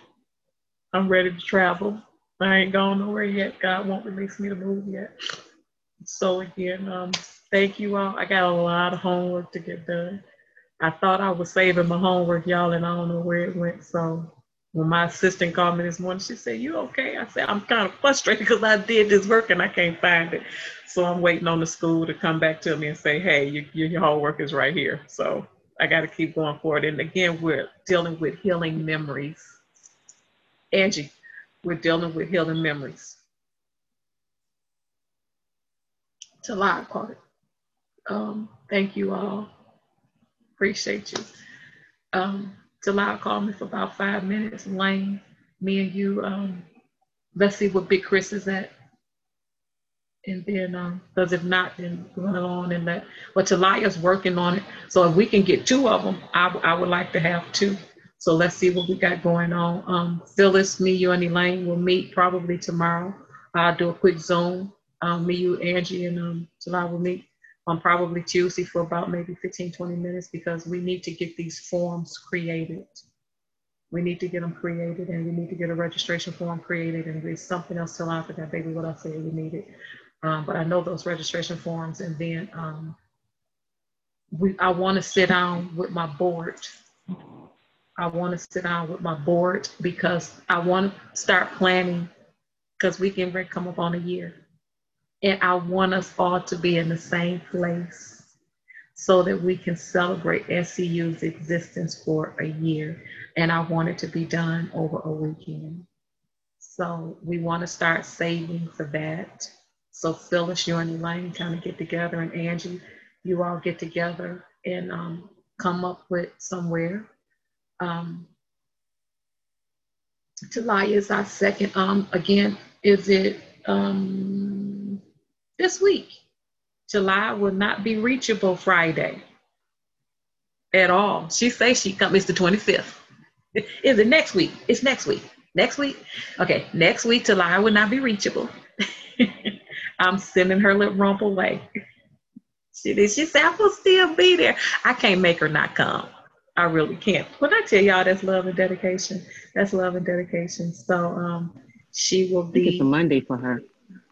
I'm ready to travel. I ain't gone nowhere yet. God won't release me to move yet. So again, um, thank you all. I got a lot of homework to get done. I thought I was saving my homework, y'all, and I don't know where it went. So when my assistant called me this morning, she said, You okay? I said, I'm kind of frustrated because I did this work and I can't find it. So I'm waiting on the school to come back to me and say, Hey, you, your homework is right here. So I got to keep going forward. And again, we're dealing with healing memories. Angie, we're dealing with healing memories. Talad caught it. Um, thank you all. Appreciate you. Um, Talia called me for about five minutes. Lane, me and you, um, let's see what Big Chris is at. And then, um, because if not, then run along and that. But Talia's working on it. So if we can get two of them, I, I would like to have two. So let's see what we got going on. Um, Phyllis, me, you, and Elaine will meet probably tomorrow. I'll do a quick Zoom. Um, me, you, Angie, and um, will meet on probably Tuesday for about maybe 15, 20 minutes because we need to get these forms created. We need to get them created and we need to get a registration form created and there's something else till after that, baby, what I said we needed. Um, but I know those registration forms and then um, we, I wanna sit down with my board. I wanna sit down with my board because I wanna start planning because we can come up on a year and I want us all to be in the same place so that we can celebrate SCU's existence for a year. And I want it to be done over a weekend. So we want to start saving for that. So Phyllis, you and Elaine kind of get together, and Angie, you all get together and um, come up with somewhere. Um, Talia is our second. Um, again, is it um, this week. July will not be reachable Friday at all. She says she comes, it's the 25th. Is it next week? It's next week. Next week? Okay, next week, July will not be reachable. I'm sending her little rump away. She did. She said, I will still be there. I can't make her not come. I really can't. When I tell y'all that's love and dedication, that's love and dedication. So um, she will be. It's a Monday for her.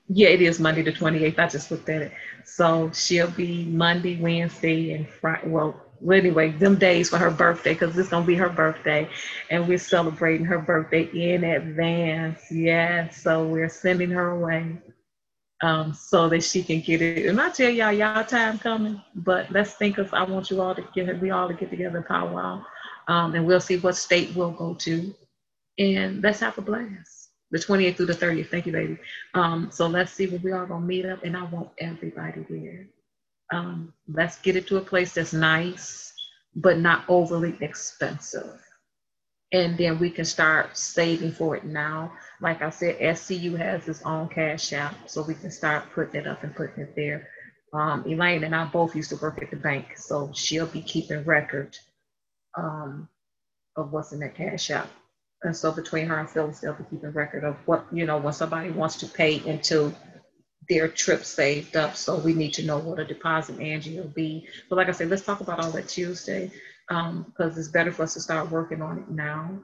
Yeah, it is Monday the 28th. I just looked at it. So she'll be Monday, Wednesday, and Friday. Well, anyway, them days for her birthday because it's gonna be her birthday, and we're celebrating her birthday in advance. Yeah, so we're sending her away um, so that she can get it. And I tell y'all, y'all time coming, but let's think of. I want you all to get we all to get together in powwow, um, and we'll see what state we'll go to, and let's have a blast the 28th through the 30th. Thank you, baby. Um, so let's see where we are gonna meet up, and I want everybody there. Um, let's get it to a place that's nice, but not overly expensive. And then we can start saving for it now. Like I said, SCU has its own cash app, so we can start putting it up and putting it there. Um, Elaine and I both used to work at the bank, so she'll be keeping record um, of what's in that cash app. And so between her and Phyllis, they'll be keeping record of what, you know, when somebody wants to pay into their trip saved up. So we need to know what a deposit Angie will be. But like I said, let's talk about all that Tuesday. because um, it's better for us to start working on it now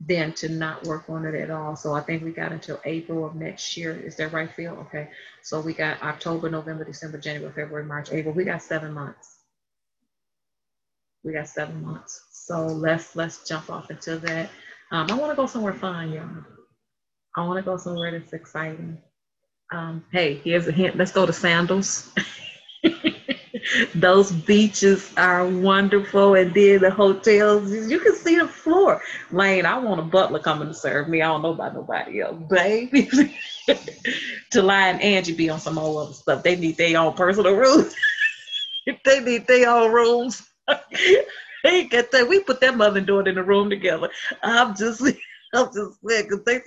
than to not work on it at all. So I think we got until April of next year. Is that right, Phil? Okay. So we got October, November, December, January, February, March, April. We got seven months. We got seven months. So let's let's jump off into that. Um, I want to go somewhere fun, y'all. I want to go somewhere that's exciting. Um, hey, here's a hint. Let's go to Sandals. Those beaches are wonderful, and then the hotels, you can see the floor. Lane, I want a butler coming to serve me. I don't know about nobody else, baby. July and Angie be on some old other stuff. They need their own personal rooms. they need their own rooms. they get that. We put that mother and daughter in the room together. I'm just, I'm just saying, because they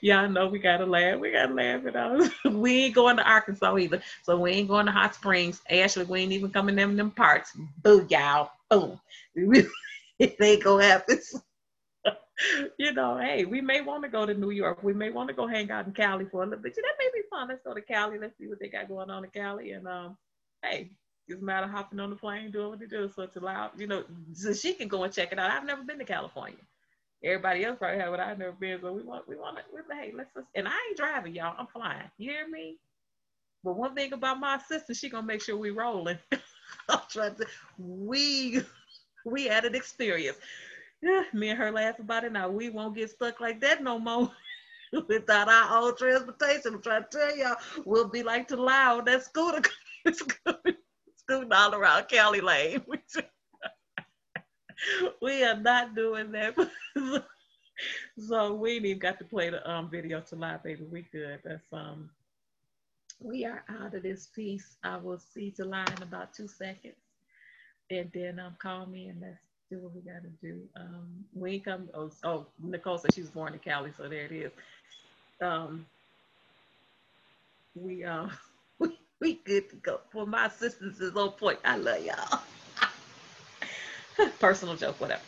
Y'all know we gotta laugh. We gotta laugh it out. we ain't going to Arkansas either. So we ain't going to Hot Springs. Ashley, we ain't even coming them them parts. Boo, y'all. Boom. it ain't gonna happen. you know, hey, we may want to go to New York. We may want to go hang out in Cali for a little bit. That may be fun. Let's go to Cali. Let's see what they got going on in Cali. And um, hey, it's a matter of hopping on the plane, doing what they do. So it's allowed, you know, so she can go and check it out. I've never been to California. Everybody else probably have but I've never been. So we want, we want to, we, hey, let's, let's, and I ain't driving, y'all. I'm flying. You hear me? But one thing about my sister, she gonna make sure we rolling. I'm trying to, we, we had an experience. Me and her laugh about it now. We won't get stuck like that no more. Without our own transportation, I'm trying to tell y'all, we'll be like to loud that scooter, scooting all around Cali Lane we are not doing that. so we ain't even got to play the um video to live, baby. We good. That's um we are out of this piece. I will see July in about two seconds. And then um call me and let's do what we gotta do. Um we come oh, oh Nicole said she was born in Cali, so there it is. Um we um we, we good to go. For my assistance is on point. I love y'all. Personal joke, whatever.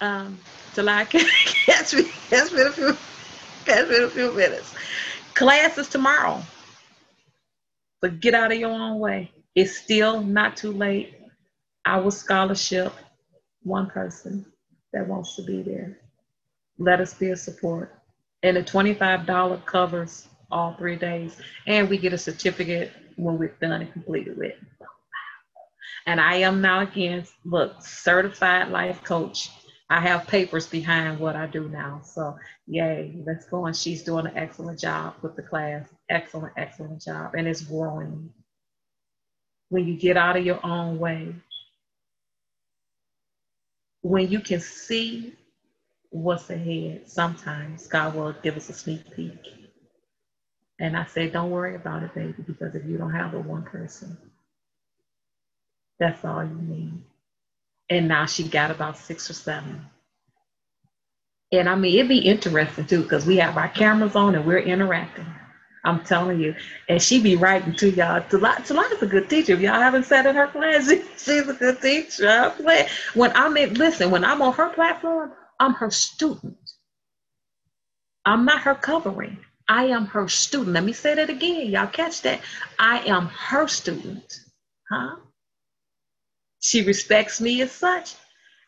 Um, July, catch me, catch me in a few, catch me in a few minutes. Class is tomorrow, but get out of your own way. It's still not too late. Our scholarship, one person that wants to be there. Let us be a support. And the $25 covers all three days. And we get a certificate when we're done and completed with. And I am now again, look, certified life coach. I have papers behind what I do now. So yay, let's go. And she's doing an excellent job with the class. Excellent, excellent job. And it's growing. When you get out of your own way, when you can see what's ahead, sometimes God will give us a sneak peek. And I say, don't worry about it, baby, because if you don't have the one person, that's all you need. And now she got about six or seven. And I mean, it'd be interesting too, because we have our cameras on and we're interacting. I'm telling you. And she be writing to y'all. Talia's a good teacher. If y'all haven't sat in her class, she's a good teacher. When I'm in, listen, when I'm on her platform, I'm her student. I'm not her covering. I am her student. Let me say that again. Y'all catch that? I am her student. Huh? She respects me as such.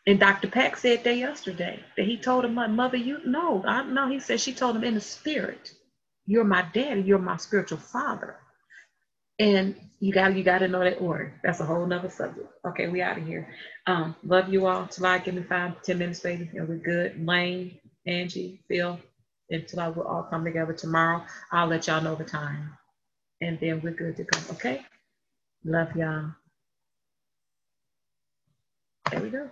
And Dr. Pack said that yesterday that he told him, my mother, you know, I know. He said she told him in the spirit, you're my daddy, you're my spiritual father. And you got you got to know that order. That's a whole nother subject. Okay, we out of here. Um, love you all. Till I give me five, ten minutes, baby, and we're good. Lane, Angie, Phil, until I will all come together tomorrow. I'll let y'all know the time, and then we're good to go. Okay. Love y'all. There we go.